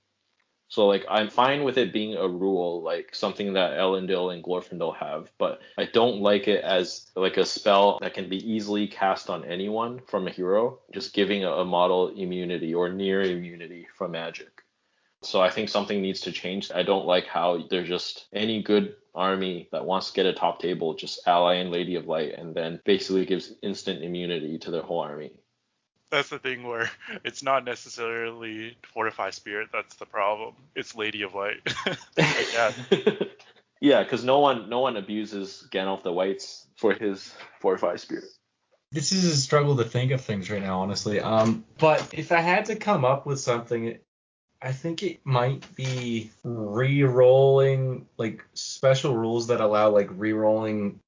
So like I'm fine with it being a rule, like something that Elendil and Glorfindel have, but I don't like it as like a spell that can be easily cast on anyone from a hero, just giving a, model immunity or near immunity from magic. So I think something needs to change. I don't like how there's just any good army that wants to get a top table just ally and Lady of Light and then basically gives instant immunity to their whole army that's the thing where it's not necessarily fortify spirit that's the problem. It's Lady of Light. [LAUGHS] yeah. [LAUGHS] yeah, because no one no one abuses Gandalf the Whites for his fortify spirit. This is a struggle to think of things right now, honestly. Um, but if I had to come up with something, I think it might be re-rolling like special rules that allow like re-rolling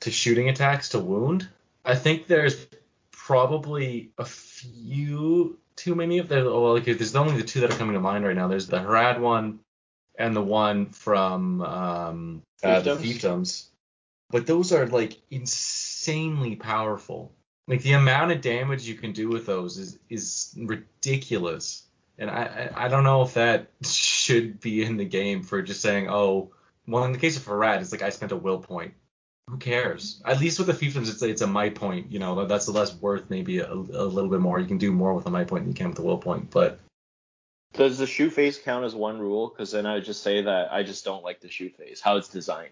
to shooting attacks to wound. I think there's probably a few too many of them. Well, like there's only the two that are coming to mind right now. There's the Harad one and the one from um, uh, the Fiefdoms. But those are like insanely powerful. Like the amount of damage you can do with those is is ridiculous. And I, I, I don't know if that [LAUGHS] should be in the game for just saying, oh, well, in the case of Harad, it's like I spent a will point who cares? At least with the fiefdoms, it's it's a my point. You know, that's less worth maybe a, a, little bit more. You can do more with a might point than you can with a will point. But does the shoot phase count as one rule? Because then I would just say that I just don't like the shoot phase, how it's designed.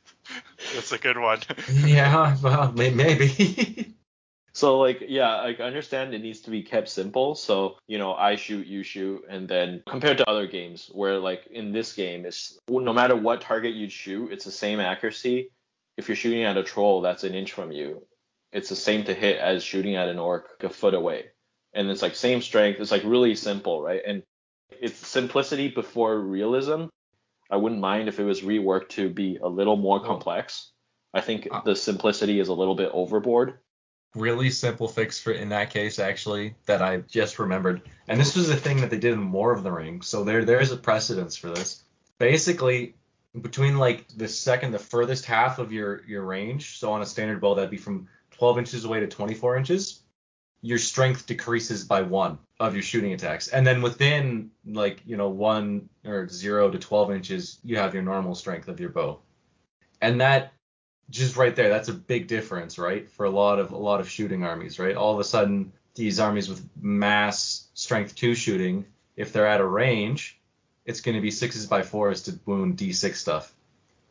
[LAUGHS] that's a good one. [LAUGHS] yeah, well, maybe. [LAUGHS] so like yeah, like I understand it needs to be kept simple. So you know, I shoot, you shoot, and then compared to other games where like in this game, it's no matter what target you shoot, it's the same accuracy if you're shooting at a troll that's an inch from you, it's the same to hit as shooting at an orc a foot away. And it's like same strength. It's like really simple, right? And it's simplicity before realism. I wouldn't mind if it was reworked to be a little more complex. I think uh, the simplicity is a little bit overboard. Really simple fix for in that case actually that I just remembered. And this was a thing that they did in War of the Ring. So there there's a precedence for this. Basically, between like the second, the furthest half of your your range. So on a standard bow, that'd be from 12 inches away to 24 inches. Your strength decreases by one of your shooting attacks, and then within like you know one or zero to 12 inches, you have your normal strength of your bow. And that just right there, that's a big difference, right? For a lot of a lot of shooting armies, right? All of a sudden, these armies with mass strength two shooting, if they're at a range, it's going to be sixes by fours to wound D6 stuff.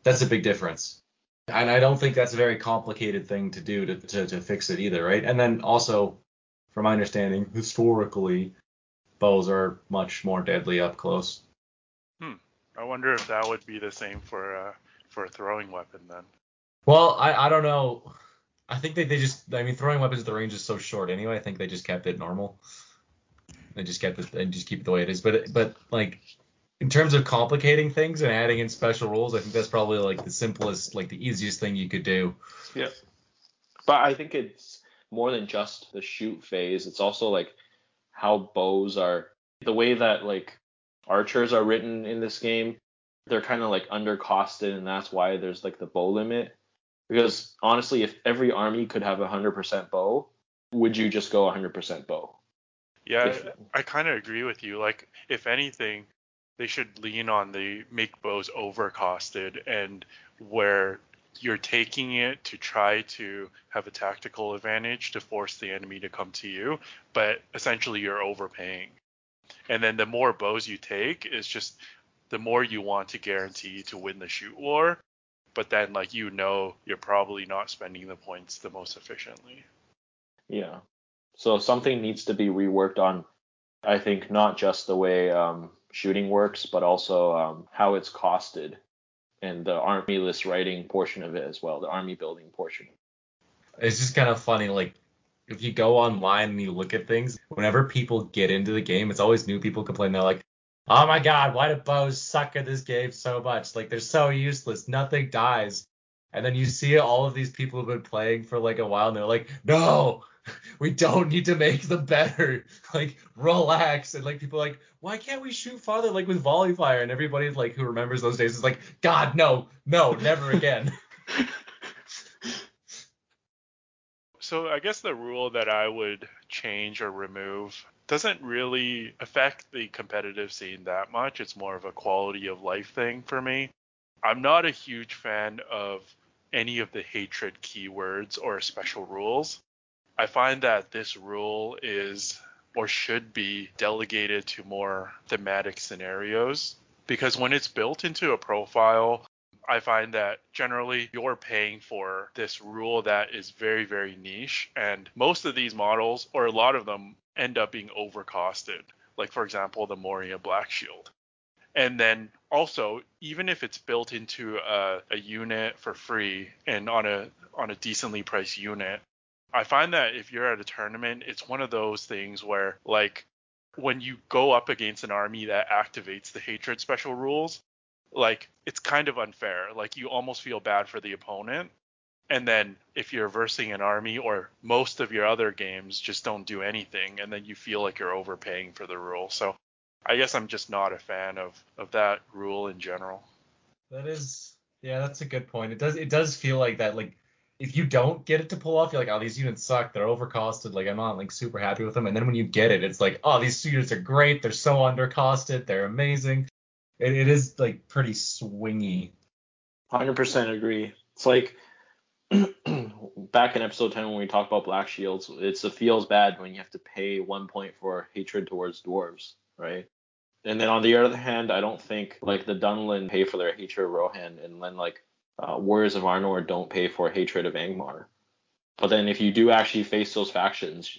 That's a big difference. And I don't think that's a very complicated thing to do to, to, to fix it either, right? And then also, from my understanding, historically, bows are much more deadly up close. Hmm. I wonder if that would be the same for uh, for a throwing weapon then. Well, I, I don't know. I think they, they just I mean throwing weapons at the range is so short anyway. I think they just kept it normal. They just kept it and just keep it the way it is. But but like in terms of complicating things and adding in special rules, I think that's probably like the simplest, like the easiest thing you could do. Yeah. But I think it's more than just the shoot phase. It's also like how bows are the way that like archers are written in this game. They're kind of like undercosted, and that's why there's like the bow limit. Because honestly, if every army could have a 100% bow, would you just go 100% bow? Yeah, If- I kind of agree with you. Like, if anything, they should lean on the make bows overcosted and where you're taking it to try to have a tactical advantage to force the enemy to come to you, but essentially you're overpaying. And then the more bows you take is just the more you want to guarantee to win the shoot war, but then like you know you're probably not spending the points the most efficiently. Yeah. So something needs to be reworked on, I think, not just the way um, shooting works, but also um, how it's costed and the army list writing portion of it as well, the army building portion. It's just kind of funny, like if you go online and you look at things, whenever people get into the game, it's always new people complain. They're like, "Oh my god, why do bows suck at this game so much? Like they're so useless. Nothing dies." And then you see all of these people who've been playing for like a while, and they're like, "No, [LAUGHS] we don't need to make them better. [LAUGHS] Like relax." And like people are like, "Why can't we shoot farther like with volley fire?" And everybody like who remembers those days is like, "God, no, no, never [LAUGHS] again." So I guess the rule that I would change or remove doesn't really affect the competitive scene that much. It's more of a quality of life thing for me. I'm not a huge fan of any of the hatred keywords or special rules. I find that this rule is or should be delegated to more thematic scenarios because when it's built into a profile, I find that generally you're paying for this rule that is very, very niche. And most of these models, or a lot of them, end up being overcosted. Like, for example, the Moria Black Shield. And then also, even if it's built into a, a unit for free and on a on a decently priced unit, I find that if you're at a tournament, it's one of those things where like when you go up against an army that activates the hatred special rules, like it's kind of unfair. Like you almost feel bad for the opponent. And then if you're versing an army or most of your other games just don't do anything and then you feel like you're overpaying for the rule. So I guess I'm just not a fan of of that rule in general. That is, yeah, that's a good point. It does, it does feel like that. Like, if you don't get it to pull off, you're like, oh, these units suck. They're overcosted. Like, I'm not like super happy with them. And then when you get it, it's like, oh, these units are great. They're so undercosted. They're amazing. It, it is like pretty swingy. 100% agree. It's like [CLEARS THROAT] back in episode 10 when we talked about black shields, it's, it feels bad when you have to pay one point for hatred towards dwarves, right? And then on the other hand, I don't think like the Dunlin pay for their hatred of Rohan, and then like uh, Warriors of Arnor don't pay for hatred of Angmar. But then if you do actually face those factions,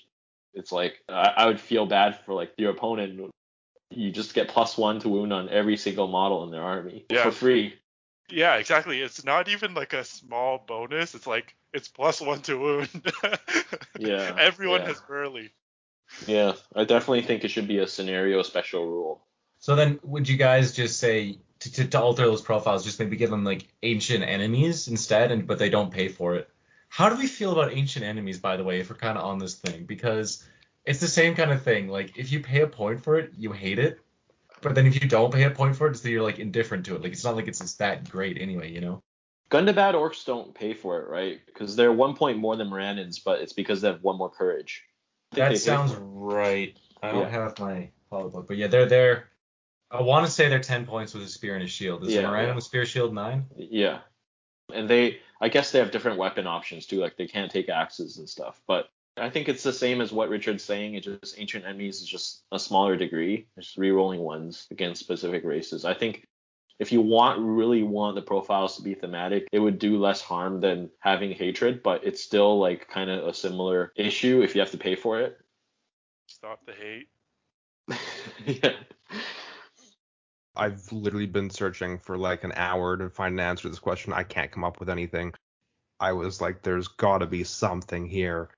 it's like I, I would feel bad for like your opponent. You just get plus one to wound on every single model in their army Yeah. for free. Yeah, exactly. It's not even like a small bonus. It's like it's plus one to wound. [LAUGHS] Yeah, Everyone yeah. has burly. Yeah, I definitely think it should be a scenario special rule. So then, would you guys just say to, to, to alter those profiles, just maybe give them like ancient enemies instead, and but they don't pay for it? How do we feel about ancient enemies, by the way, if we're kind of on this thing? Because it's the same kind of thing. Like if you pay a point for it, you hate it, but then if you don't pay a point for it, it's that you're like indifferent to it. Like it's not like it's just that great anyway, you know? Gundabad orcs don't pay for it, right? Because they're one point more than Morannons, but it's because they have one more courage. That sounds right. I don't Yeah. have my follow book, but yeah, they're there. I want to say they're ten points with a spear and a shield. Is Yeah, yeah, Moran yeah. with spear shield nine? Yeah, and they, I guess they have different weapon options too. Like they can't take axes and stuff. But I think it's the same as what Richard's saying. It's just ancient enemies is just a smaller degree. Just re-rolling ones against specific races. I think if you want really want the profiles to be thematic, it would do less harm than having hatred, but it's still like kind of a similar issue if you have to pay for it. Stop the hate. [LAUGHS] yeah. I've literally been searching for like an hour to find an answer to this question. I can't come up with anything. I was like, there's gotta be something here.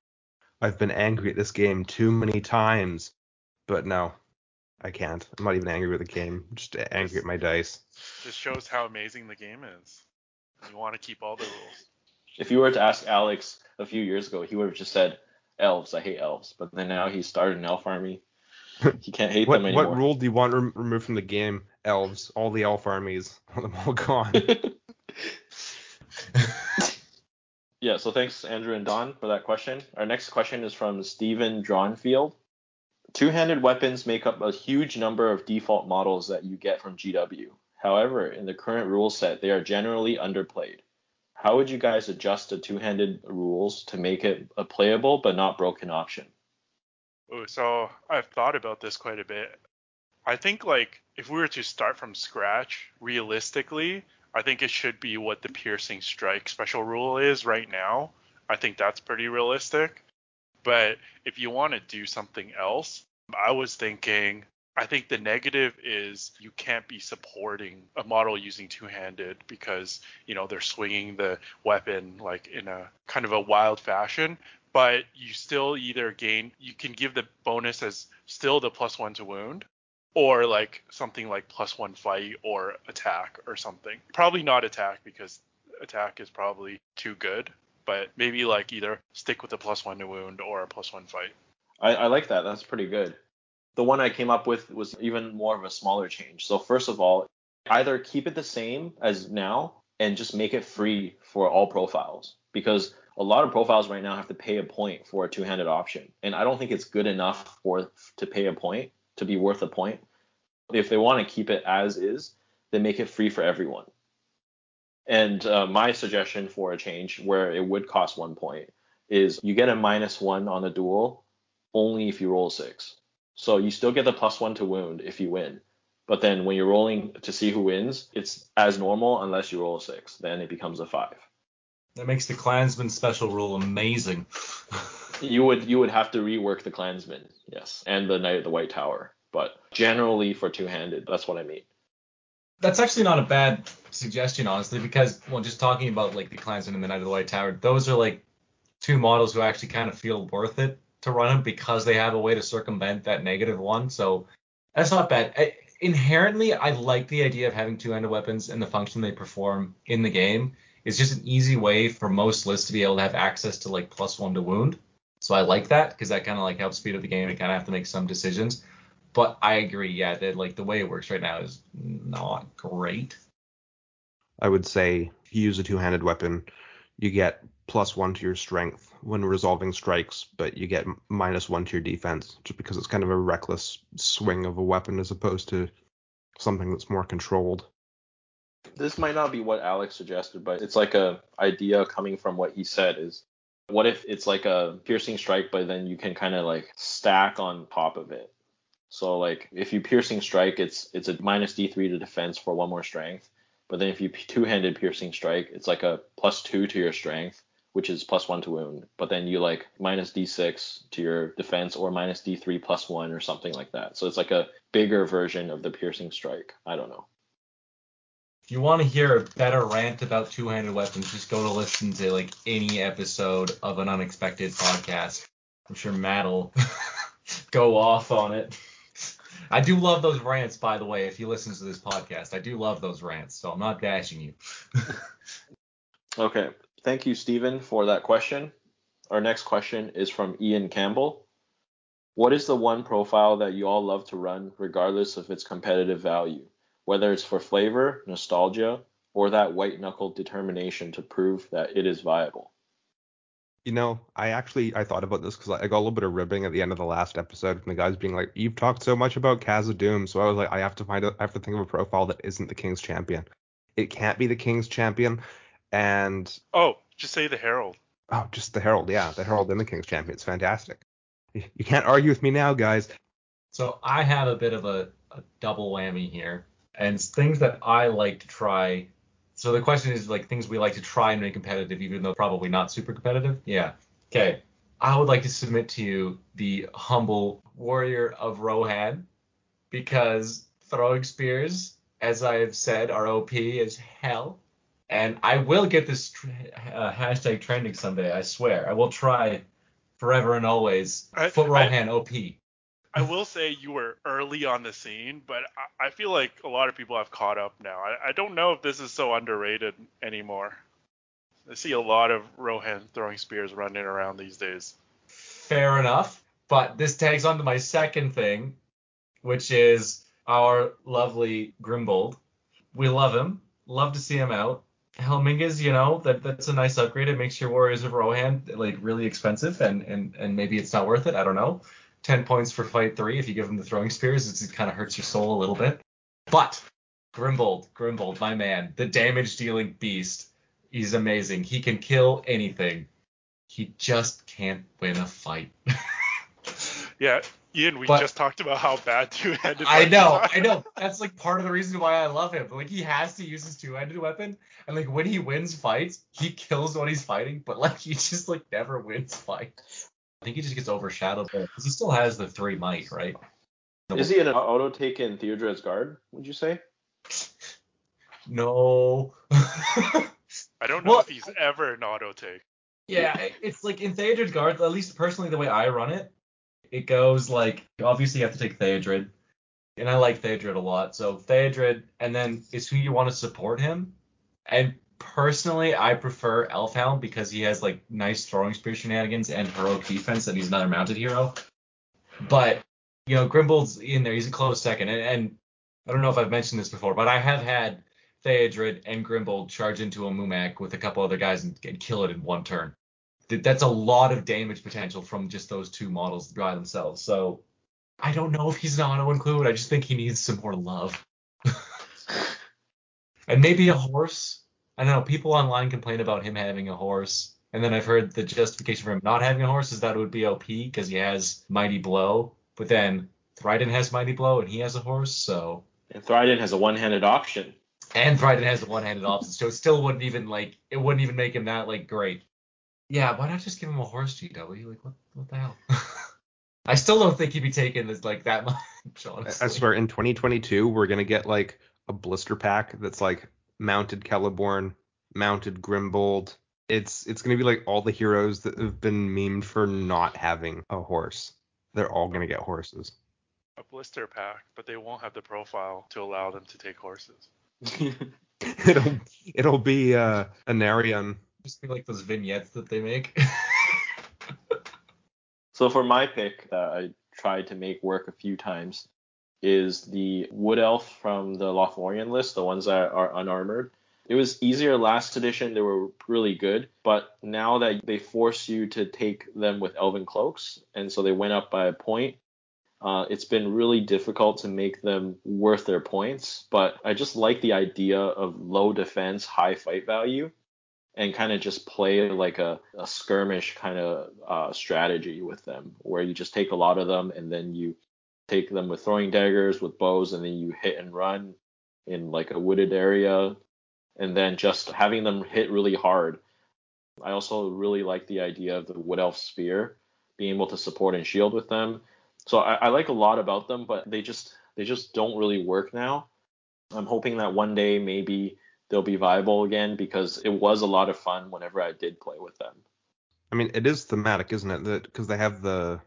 I've been angry at this game too many times. But no, I can't. I'm not even angry with the game. I'm just angry at my dice. This shows how amazing the game is. You want to keep all the rules. If you were to ask Alex a few years ago, he would have just said, elves, I hate elves. But then now he's started an elf army. [LAUGHS] He can't hate What them anymore. what rule do you want rem- removed from the game? Elves, all the elf armies, [LAUGHS] want them all gone. [LAUGHS] Yeah, so thanks Andrew and Don for that question. Our next question is from Stephen Drawnfield. Two-handed weapons make up a huge number of default models that you get from GW. However, in the current rule set, they are generally underplayed. How would you guys adjust the two-handed rules to make it a playable but not broken option? Ooh, so I've thought about this quite a bit. I think like if we were to start from scratch, realistically, I think it should be what the piercing strike special rule is right now. I think that's pretty realistic. But if you want to do something else, I was thinking I think the negative is you can't be supporting a model using two-handed because, you know, they're swinging the weapon like in a kind of a wild fashion, but you still either gain you can give the bonus as still the plus 1 to wound or like something like plus 1 fight or attack or something. Probably not attack because attack is probably too good, but maybe like either stick with a plus 1 to wound or a plus 1 fight. I, I like that. That's pretty good. The one I came up with was even more of a smaller change. So first of all, either keep it the same as now and just make it free for all profiles because a lot of profiles right now have to pay a point for a two-handed option, and I don't think it's good enough for to pay a point to be worth a point. If they want to keep it as is, then make it free for everyone. And uh, my suggestion for a change where it would cost one point is you get a minus one on the duel only if you roll six. So you still get the plus one to wound if you win. But then when you're rolling to see who wins, it's as normal unless you roll a six. Then it becomes a five. That makes the Clansman special rule amazing. [LAUGHS] You would you would have to rework the Clansman, yes, and the Knight of the White Tower. But generally for two handed, that's what I mean. That's actually not a bad suggestion, honestly, because well, just talking about like the Clansman and the Knight of the White Tower, those are like two models who actually kind of feel worth it to run them because they have a way to circumvent that negative one. So that's not bad. I, inherently, I like the idea of having two-handed weapons and the function they perform in the game. It's just an easy way for most lists to be able to have access to like plus one to wound. So I like that because that kind of like helps speed up the game and kind of have to make some decisions. But I agree, yeah, that like the way it works right now is not great. I would say if you use a two-handed weapon, you get plus one to your strength when resolving strikes, but you get minus one to your defense, just because it's kind of a reckless swing of a weapon as opposed to something that's more controlled. This might not be what Alex suggested, but it's like a idea coming from what he said is what if it's like a piercing strike, but then you can kind of like stack on top of it. So like if you piercing strike, it's it's a minus D3 to defense for one more strength. But then if you two-handed piercing strike, it's like a plus two to your strength, which is plus one to wound. But then you like minus D6 to your defense or minus D3 plus one or something like that. So it's like a bigger version of the piercing strike. I don't know. You want to hear a better rant about two-handed weapons, just go to listen to like any episode of an unexpected podcast. I'm sure Matt'll [LAUGHS] go off on it. I do love those rants, by the way. If you listen to this podcast, I do love those rants, so I'm not bashing you. [LAUGHS] Okay. Thank you, Stephen, for that question. Our next question is from Ian Campbell. What is the one profile that you all love to run, regardless of its competitive value, whether it's for flavor, nostalgia, or that white knuckle determination to prove that it is viable? You know, I actually I thought about this because I got a little bit of ribbing at the end of the last episode from the guys being like, "You've talked so much about Khazad-dûm," so I was like, I have to find a, I have to think of a profile that isn't the King's Champion. It can't be the King's Champion, and Oh, just say the Herald. oh, just the Herald, yeah, the Herald and the King's Champion. It's fantastic. You you can't argue with me now, guys. So I have a bit of a, a double whammy here. And things that I like to try. So the question is like things we like to try and make competitive, even though probably not super competitive. Yeah. Okay. I would like to submit to you the humble warrior of Rohan because throwing spears, as I have said, are OP as hell. And I will get this uh, hashtag trending someday. I swear. I will try forever and always. I- Foot I- Rohan OP. I will say you were early on the scene, but I, I feel like a lot of people have caught up now. I, I don't know if this is so underrated anymore. I see a lot of Rohan throwing spears running around these days. Fair enough. But this tags on to my second thing, which is our lovely Grimbold. We love him. Love to see him out. Helmingas, you know, that that's a nice upgrade. It makes your Warriors of Rohan like really expensive and and and maybe it's not worth it. I don't know. 10 points for fight 3 if you give him the throwing spears. It's, it kind of hurts your soul a little bit. But Grimbold, Grimbold, my man, the damage dealing beast. He's amazing. He can kill anything. He just can't win a fight. [LAUGHS] Yeah, Ian, we But- just talked about how bad two-handed. I know, are. I know. [LAUGHS] That's like part of the reason why I love him. Like he has to use his two-handed weapon, and like when he wins fights, he kills what he's fighting, but like he just like never wins fights. I think he just gets overshadowed because he still has the three might, right? Is he an auto take in Theodred's guard? Would you say? [LAUGHS] No. I don't know Well- if he's ever an auto take. Yeah, it's like in Theodred Guard, at least personally the way I run it, it goes like obviously you have to take Theodred. And I like Theodred a lot. So Theodred and then it's who you want to support him. And personally I prefer Elfhelm because he has like nice throwing spear shenanigans and heroic defense and he's another mounted hero. But you know, Grimbold's in there, he's a close second. And, and I don't know if I've mentioned this before, but I have had Theodred and Grimbold charge into a Mumak with a couple other guys and, and kill it in one turn. That's a lot of damage potential from just those two models by themselves. So I don't know if he's an auto include. I just think he needs some more love. [LAUGHS] and maybe a horse. I don't know. People online complain about him having a horse. And then I've heard the justification for him not having a horse is that it would be OP because he has Mighty Blow. But then Thryden has Mighty Blow and he has a horse, so And Thryden has a one-handed option. and Thryden has a one-handed option, so it still wouldn't even like it wouldn't even make him that like great. Yeah, why not just give him a horse GW? Like what what the hell? [LAUGHS] I still don't think he'd be taken as like that [LAUGHS] much, honestly. I swear, in 2022, we're gonna get like a blister pack that's like mounted Celeborn, mounted Grimbold. It's it's gonna be like all the heroes that have been memed for not having a horse. They're all gonna get horses. A blister pack, but they won't have the profile to allow them to take horses. [LAUGHS] it'll it'll be uh, Anarion. Just be like those vignettes that they make. [LAUGHS] So for my pick that I tried to make work a few times is the Wood Elf from the Lothlorien list, the ones that are unarmored. It was easier last edition, they were really good, but now that they force you to take them with Elven Cloaks, and so they went up by a point, uh, it's been really difficult to make them worth their points. But I just like the idea of low defense, high fight value and kind of just play like a, a skirmish kind of uh, strategy with them, where you just take a lot of them and then you take them with throwing daggers, with bows, and then you hit and run in like a wooded area, and then just having them hit really hard. I also really like the idea of the wood elf spear, being able to support and shield with them. So I, I like a lot about them, but they just they just don't really work now. I'm hoping that one day maybe they'll be viable again because it was a lot of fun whenever I did play with them. I mean, it is thematic, isn't it? That because they have the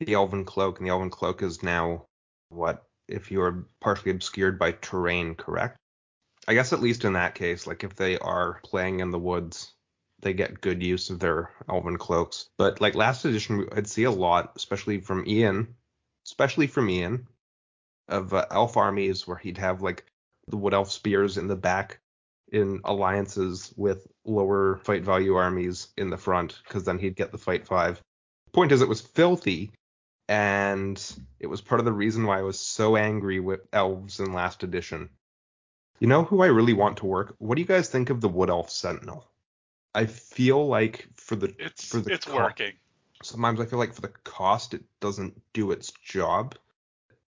the Elven Cloak, and the Elven Cloak is now what if you're partially obscured by terrain, correct? I guess at least in that case, like if they are playing in the woods, they get good use of their Elven Cloaks. But like last edition, I'd see a lot, especially from Ian, especially from Ian, of uh, elf armies where he'd have like the wood elf spears in the back in alliances with lower fight value armies in the front because then he'd get the fight five. Point is, it was filthy, and it was part of the reason why I was so angry with elves in last edition. You know who I really want to work? What do you guys think of the Wood Elf Sentinel? I feel like for the It's for the it's co- working. sometimes I feel like for the cost it doesn't do its job.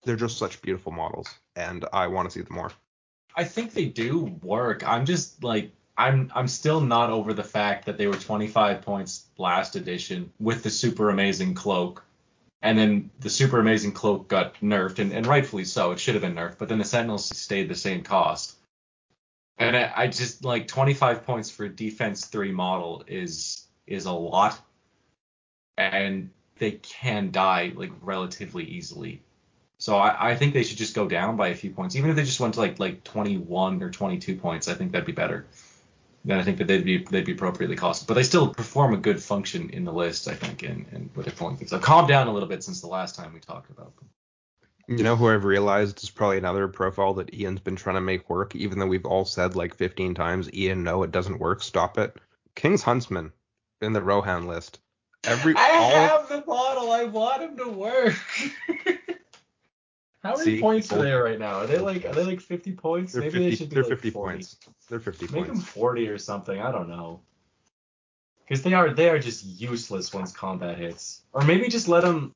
They're just such beautiful models, and I want to see them more. I think they do work. I'm just like I'm I'm still not over the fact that they were 25 points last edition with the super amazing cloak. And then the super amazing cloak got nerfed, and, and rightfully so. It should have been nerfed, but then the Sentinels stayed the same cost. And I, I just like 25 points for a defense three model is is a lot, and they can die like relatively easily. So I, I think they should just go down by a few points, even if they just went to like like 21 or 22 points. I think that'd be better. Then I think that they'd be they'd be appropriately costed, but they still perform a good function in the list, I think, and and with their pulling things. I've calmed down a little bit since the last time we talked about them. You know who I've realized is probably another profile that Ian's been trying to make work, even though we've all said like 15 times, Ian, no, it doesn't work. Stop it. King's Huntsman in the Rohan list. Every I all, have the model. I want him to work. [LAUGHS] How many See, points are they right now? Are they like are they like 50 points? Maybe 50, they should be they're like 50 40. points. They're 50 Make them 40 or something. I don't know. Because they are they are just useless once combat hits. Or maybe just let them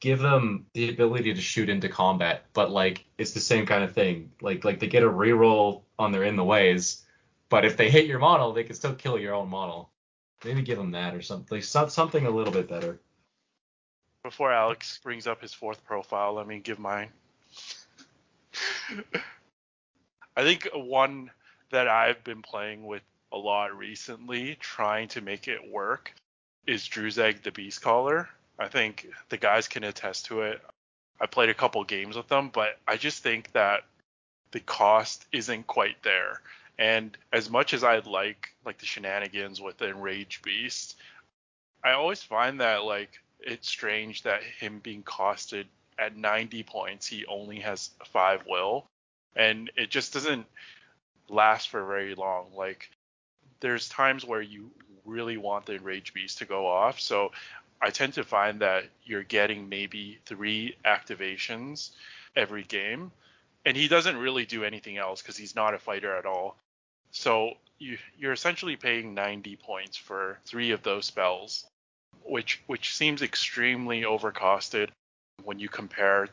give them the ability to shoot into combat, but like it's the same kind of thing. Like like they get a reroll on their in the ways, but if they hit your model, they can still kill your own model. Maybe give them that or something. Some- Something a little bit better. Before Alex brings up his fourth profile, let me give mine. [LAUGHS] I think one that I've been playing with a lot recently, trying to make it work, is Druzag the Beast Caller. I think the guys can attest to it. I played a couple games with them, but I just think that the cost isn't quite there. And as much as I'd like like the shenanigans with the Enraged Beast, I always find that like it's strange that him being costed at 90 points, he only has five will, and it just doesn't last for very long. Like there's times where you really want the Enraged Beast to go off, so I tend to find that you're getting maybe three activations every game, and he doesn't really do anything else because he's not a fighter at all. So you, you're essentially paying 90 points for three of those spells, which which seems extremely overcosted when you compare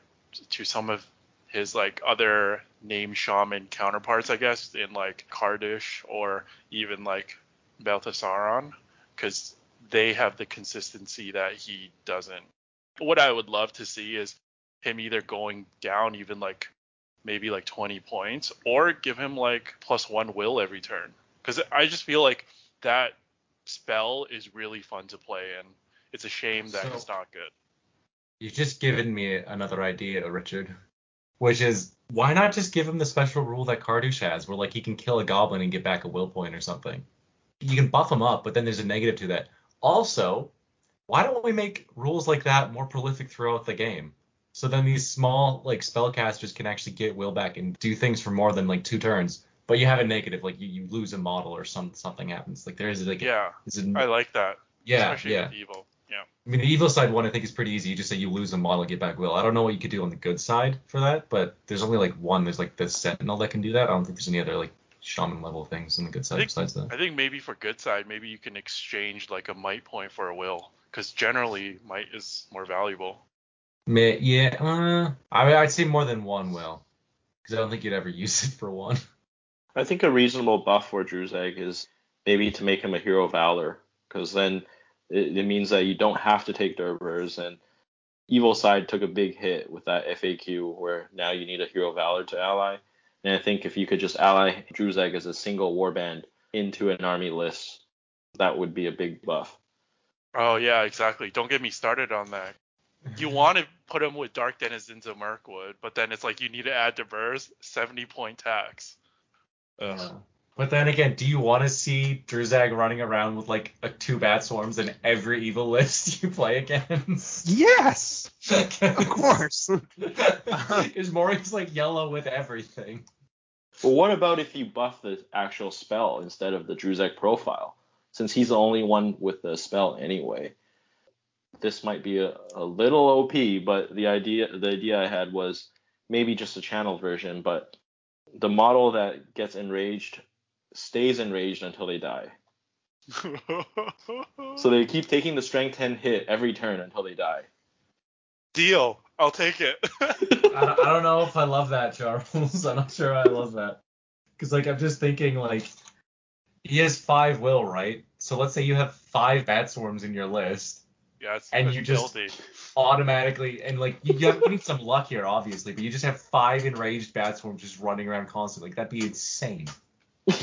to some of his like other name shaman counterparts, I guess, in like Kardush or even like Balthasaron, because they have the consistency that he doesn't. What I would love to see is him either going down even like maybe like 20 points or give him like plus one will every turn. Because I just feel like that spell is really fun to play and it's a shame that So- it's not good. You've just given me another idea, Richard. Which is why not just give him the special rule that Kardush has, where like he can kill a goblin and get back a will point or something. You can buff him up, but then there's a negative to that. Also, why don't we make rules like that more prolific throughout the game? So then these small like spellcasters can actually get will back and do things for more than like two turns. But you have a negative, like you, you lose a model or some something happens. Like there is like Yeah, is a, I like that. yeah especially yeah. with evil. Yeah. I mean, the evil side one I think is pretty easy. You just say you lose a model, get back will. I don't know what you could do on the good side for that, but there's only like one. There's like the sentinel that can do that. I don't think there's any other like shaman level things on the good side think- besides that. I think maybe for good side, maybe you can exchange like a might point for a will, because generally might is more valuable. May, yeah, uh, I mean, I'd say more than one will, because I don't think you'd ever [LAUGHS] use it for one. I think a reasonable buff for Druzag is maybe to make him a hero valor, because then it, it means that you don't have to take Durburz, and Evil Side took a big hit with that FAQ where now you need a hero valor to ally. And I think if you could just ally Druzag as a single warband into an army list, that would be a big buff. Oh yeah, exactly. Don't get me started on that. You [LAUGHS] want to put him with Dark Denizens of Mirkwood, but then it's like you need to add Devers, 70 point tax. Ugh. But then again, do you want to see Druzag running around with like a two bat swarms in every evil [LAUGHS] list you play against? Yes, [LAUGHS] of course. [LAUGHS] Because Mori's like yellow with everything. Well, what about if you buff the actual spell instead of the Druzag profile? Since he's the only one with the spell anyway. This might be a, a little OP, but the idea the idea I had was maybe just a channel version, but the model that gets enraged stays enraged until they die. [LAUGHS] So they keep taking the strength 10 hit every turn until they die. Deal. I'll take it. [LAUGHS] I don't, I don't know if I love that, Charles. [LAUGHS] I'm not sure I love that. Because like I'm just thinking like he has five will, right? So let's say you have five bat swarms in your list. Yeah, it's, And it's you just- filthy. automatically and like you, you, have, you need some luck here obviously but you just have five enraged bat swarms just running around constantly like that'd be insane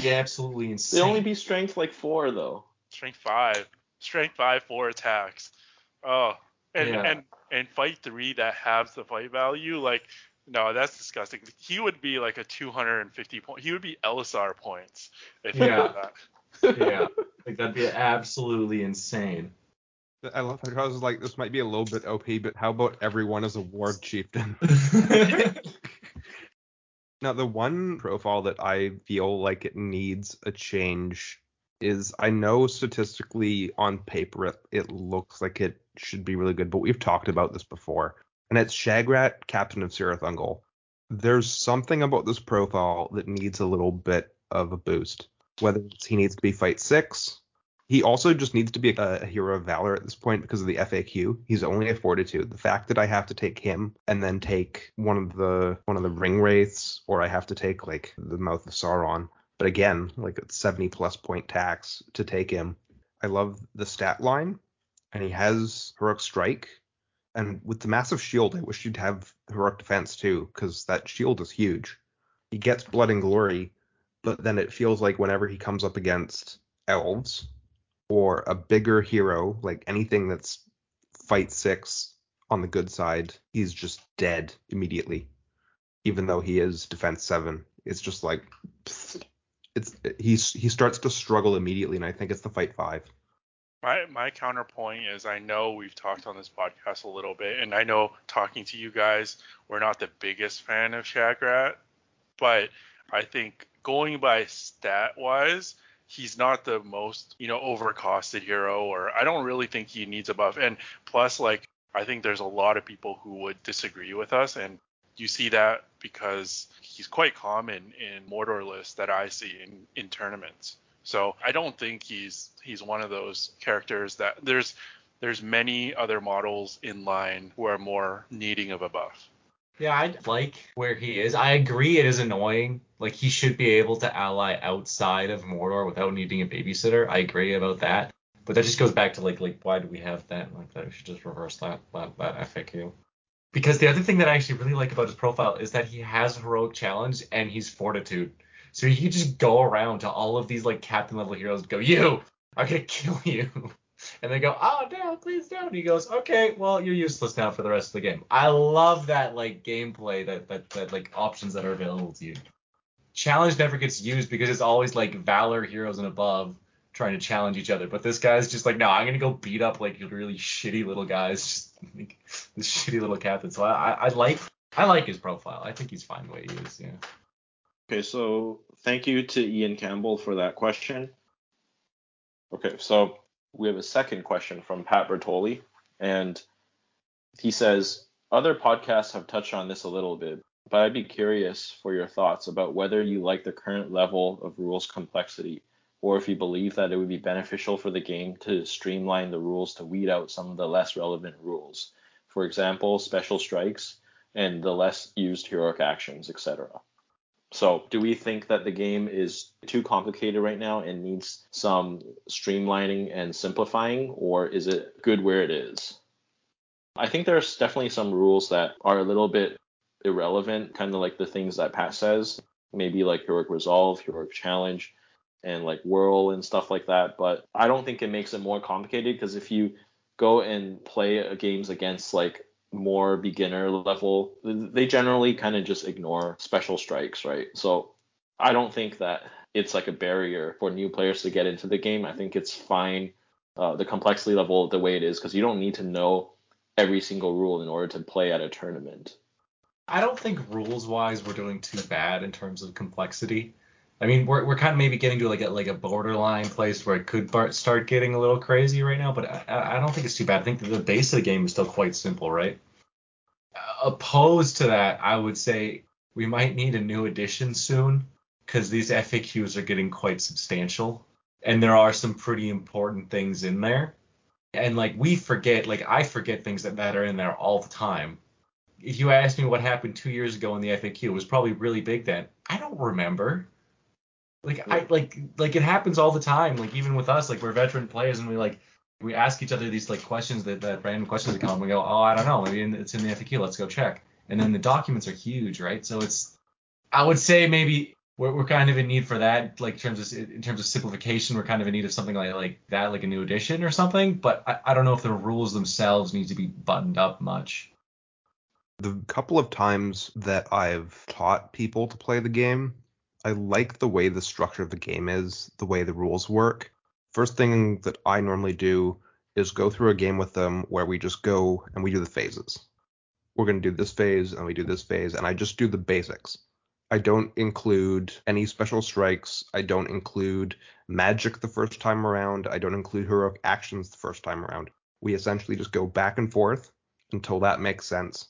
yeah absolutely insane. [LAUGHS] They only be strength like four though. Strength five. Strength five, four attacks. Oh, and Yeah. and and fight three that halves the fight value. Like, no, that's disgusting. He would be like a 250 point. He would be LSR points if he Yeah. did that. yeah [LAUGHS] like that'd be absolutely insane I love how Charles is like, this might be a little bit OP, but how about everyone as a ward chieftain? [LAUGHS] Now, the one profile that I feel like it needs a change is I know statistically on paper it, it looks like it should be really good, but we've talked about this before. And it's Shagrat, Captain of Cirith Ungol. There's something about this profile that needs a little bit of a boost. Whether it's he needs to be fight six, he also just needs to be a, a hero of valor at this point because of the FAQ. He's only a fortitude. The fact that I have to take him and then take one of the one of the ring wraiths, or I have to take like the mouth of Sauron. But again, like it's 70 plus point tax to take him. I love the stat line, and he has heroic strike. And with the massive shield, I wish you'd have heroic defense too, because that shield is huge. He gets blood and glory, but then it feels like whenever he comes up against elves, or a bigger hero, like anything that's fight six on the good side, he's just dead immediately. Even though he is defense seven, it's just like it's he's he starts to struggle immediately, and I think it's the fight five. My my counterpoint is I know we've talked on this podcast a little bit, and I know talking to you guys, we're not the biggest fan of Shagrat, but I think going by stat wise, he's not the most you know overcosted hero, or I don't really think he needs a buff. And plus, like I think there's a lot of people who would disagree with us, and you see that because he's quite common in Mordor lists that I see in in tournaments. So I don't think he's he's one of those characters that there's there's many other models in line who are more needing of a buff. Yeah, I like where he is. I agree it is annoying. Like he should be able to ally outside of Mordor without needing a babysitter. I agree about that. But that just goes back to like like why do we have that like that? We should just reverse that that, that FAQ. Because the other thing that I actually really like about his profile is that he has heroic challenge and he's fortitude. So he can just go around to all of these like captain level heroes and go, You, I'm gonna kill you. [LAUGHS] And they go, Oh no, please don't. And he goes, Okay, well you're useless now for the rest of the game. I love that like gameplay that that, that like options that are available to you. Challenge never gets used because it's always like Valor heroes and above trying to challenge each other. But this guy's just like, no, I'm gonna go beat up like really shitty little guys, just like [LAUGHS] this shitty little captain. So I, I, I like I like his profile. I think he's fine the way he is. Yeah. Okay, so thank you to Ian Campbell for that question. Okay, so we have a second question from Pat Bertoli, and he says other podcasts have touched on this a little bit, but I'd be curious for your thoughts about whether you like the current level of rules complexity, or if you believe that it would be beneficial for the game to streamline the rules to weed out some of the less relevant rules. For example, special strikes and the less used heroic actions, etc. So, do we think that the game is too complicated right now and needs some streamlining and simplifying, or is it good where it is? I think there's definitely some rules that are a little bit irrelevant, kind of like the things that Pat says, maybe like heroic resolve, heroic challenge, and like whirl and stuff like that. But I don't think it makes it more complicated because if you go and play games against like more beginner level, they generally kind of just ignore special strikes, right? So I don't think that it's like a barrier for new players to get into the game. I think it's fine, uh, the complexity level the way it is, because you don't need to know every single rule in order to play at a tournament. I don't think rules wise we're doing too bad in terms of complexity. I mean, we're, we're kind of maybe getting to like a like a borderline place where it could start getting a little crazy right now, but I, I don't think it's too bad. I think the base of the game is still quite simple, right? Uh, opposed to that, I would say we might need a new edition soon because these FAQs are getting quite substantial, and there are some pretty important things in there. And like we forget, like I forget things that, that are in there all the time. If you ask me what happened two years ago in the FAQ, it was probably really big then. I don't remember Like I like like it happens all the time. Like even with us, like we're veteran players and we like we ask each other these like questions that, that random questions that come. We go, oh, I don't know, maybe it's in the FAQ. Let's go check. And then the documents are huge, right? So it's, I would say maybe we're, we're kind of in need for that, like in terms of in terms of simplification, we're kind of in need of something like like that, like a new edition or something. But I, I don't know if the rules themselves need to be buttoned up much. The couple of times that I've taught people to play the game, I like the way the structure of the game is, the way the rules work first thing that I normally do is go through a game with them where we just go and we do the phases. We're going to do this phase and we do this phase, and I just do the basics. I don't include any special strikes. I don't include magic the first time around. I don't include heroic actions the first time around. We essentially just go back and forth until that makes sense.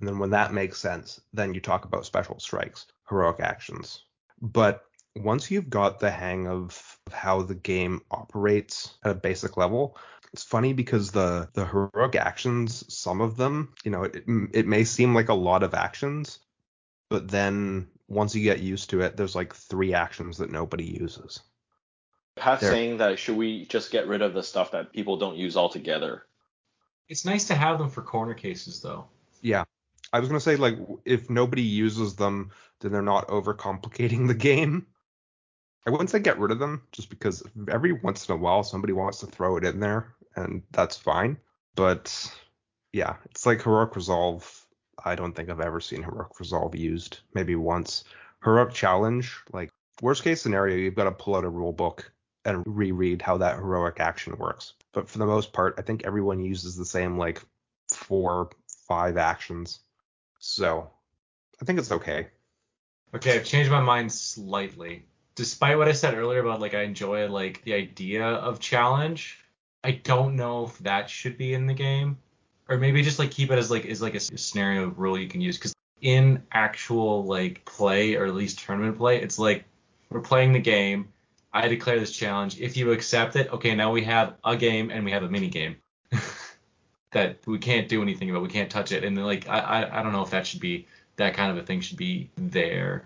And then when that makes sense, then you talk about special strikes, heroic actions. But once you've got the hang of how the game operates at a basic level, it's funny because the the heroic actions, some of them, you know, it, it may seem like a lot of actions, but then once you get used to it, there's like three actions that nobody uses. Pat saying that should we just get rid of the stuff that people don't use altogether? It's nice to have them for corner cases though. Yeah. I was gonna say like if nobody uses them, then they're not overcomplicating the game. I wouldn't say get rid of them, just because every once in a while somebody wants to throw it in there, and that's fine. But yeah, it's like heroic resolve. I don't think I've ever seen heroic resolve used. Maybe once. Heroic challenge, like worst case scenario, you've got to pull out a rule book and reread how that heroic action works. But for the most part, I think everyone uses the same like four, five actions. So I think it's okay. Okay, I've changed my mind slightly despite what I said earlier about like I enjoy like the idea of challenge, I don't know if that should be in the game, or maybe just like keep it as like is like a, scenario rule you can use because in actual like play or at least tournament play, it's like we're playing the game. I declare this challenge. If you accept it, okay, now we have a game and we have a mini game that we can't do anything about. We can't touch it. And like I, I I don't know if that should be that kind of a thing should be there.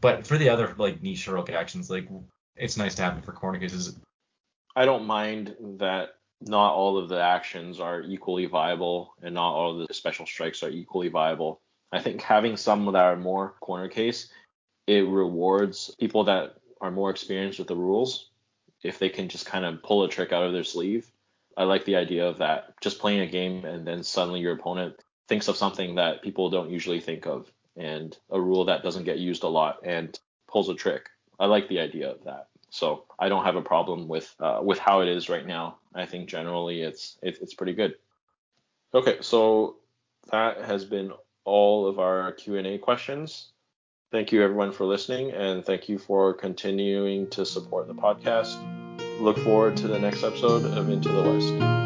But for the other like niche heroic actions, like it's nice to have it for corner cases. I don't mind that not all of the actions are equally viable and not all of the special strikes are equally viable. I think having some that are more corner case, it rewards people that are more experienced with the rules if they can just kind of pull a trick out of their sleeve. I like the idea of that. Just playing a game and then suddenly your opponent thinks of something that people don't usually think of and a rule that doesn't get used a lot and pulls a trick. I like the idea of that. So I don't have a problem with uh, with how it is right now. I think generally it's it, it's pretty good. Okay, so that has been all of our Q&A questions. Thank you everyone for listening and thank you for continuing to support the podcast. Look forward to the next episode of Into the West.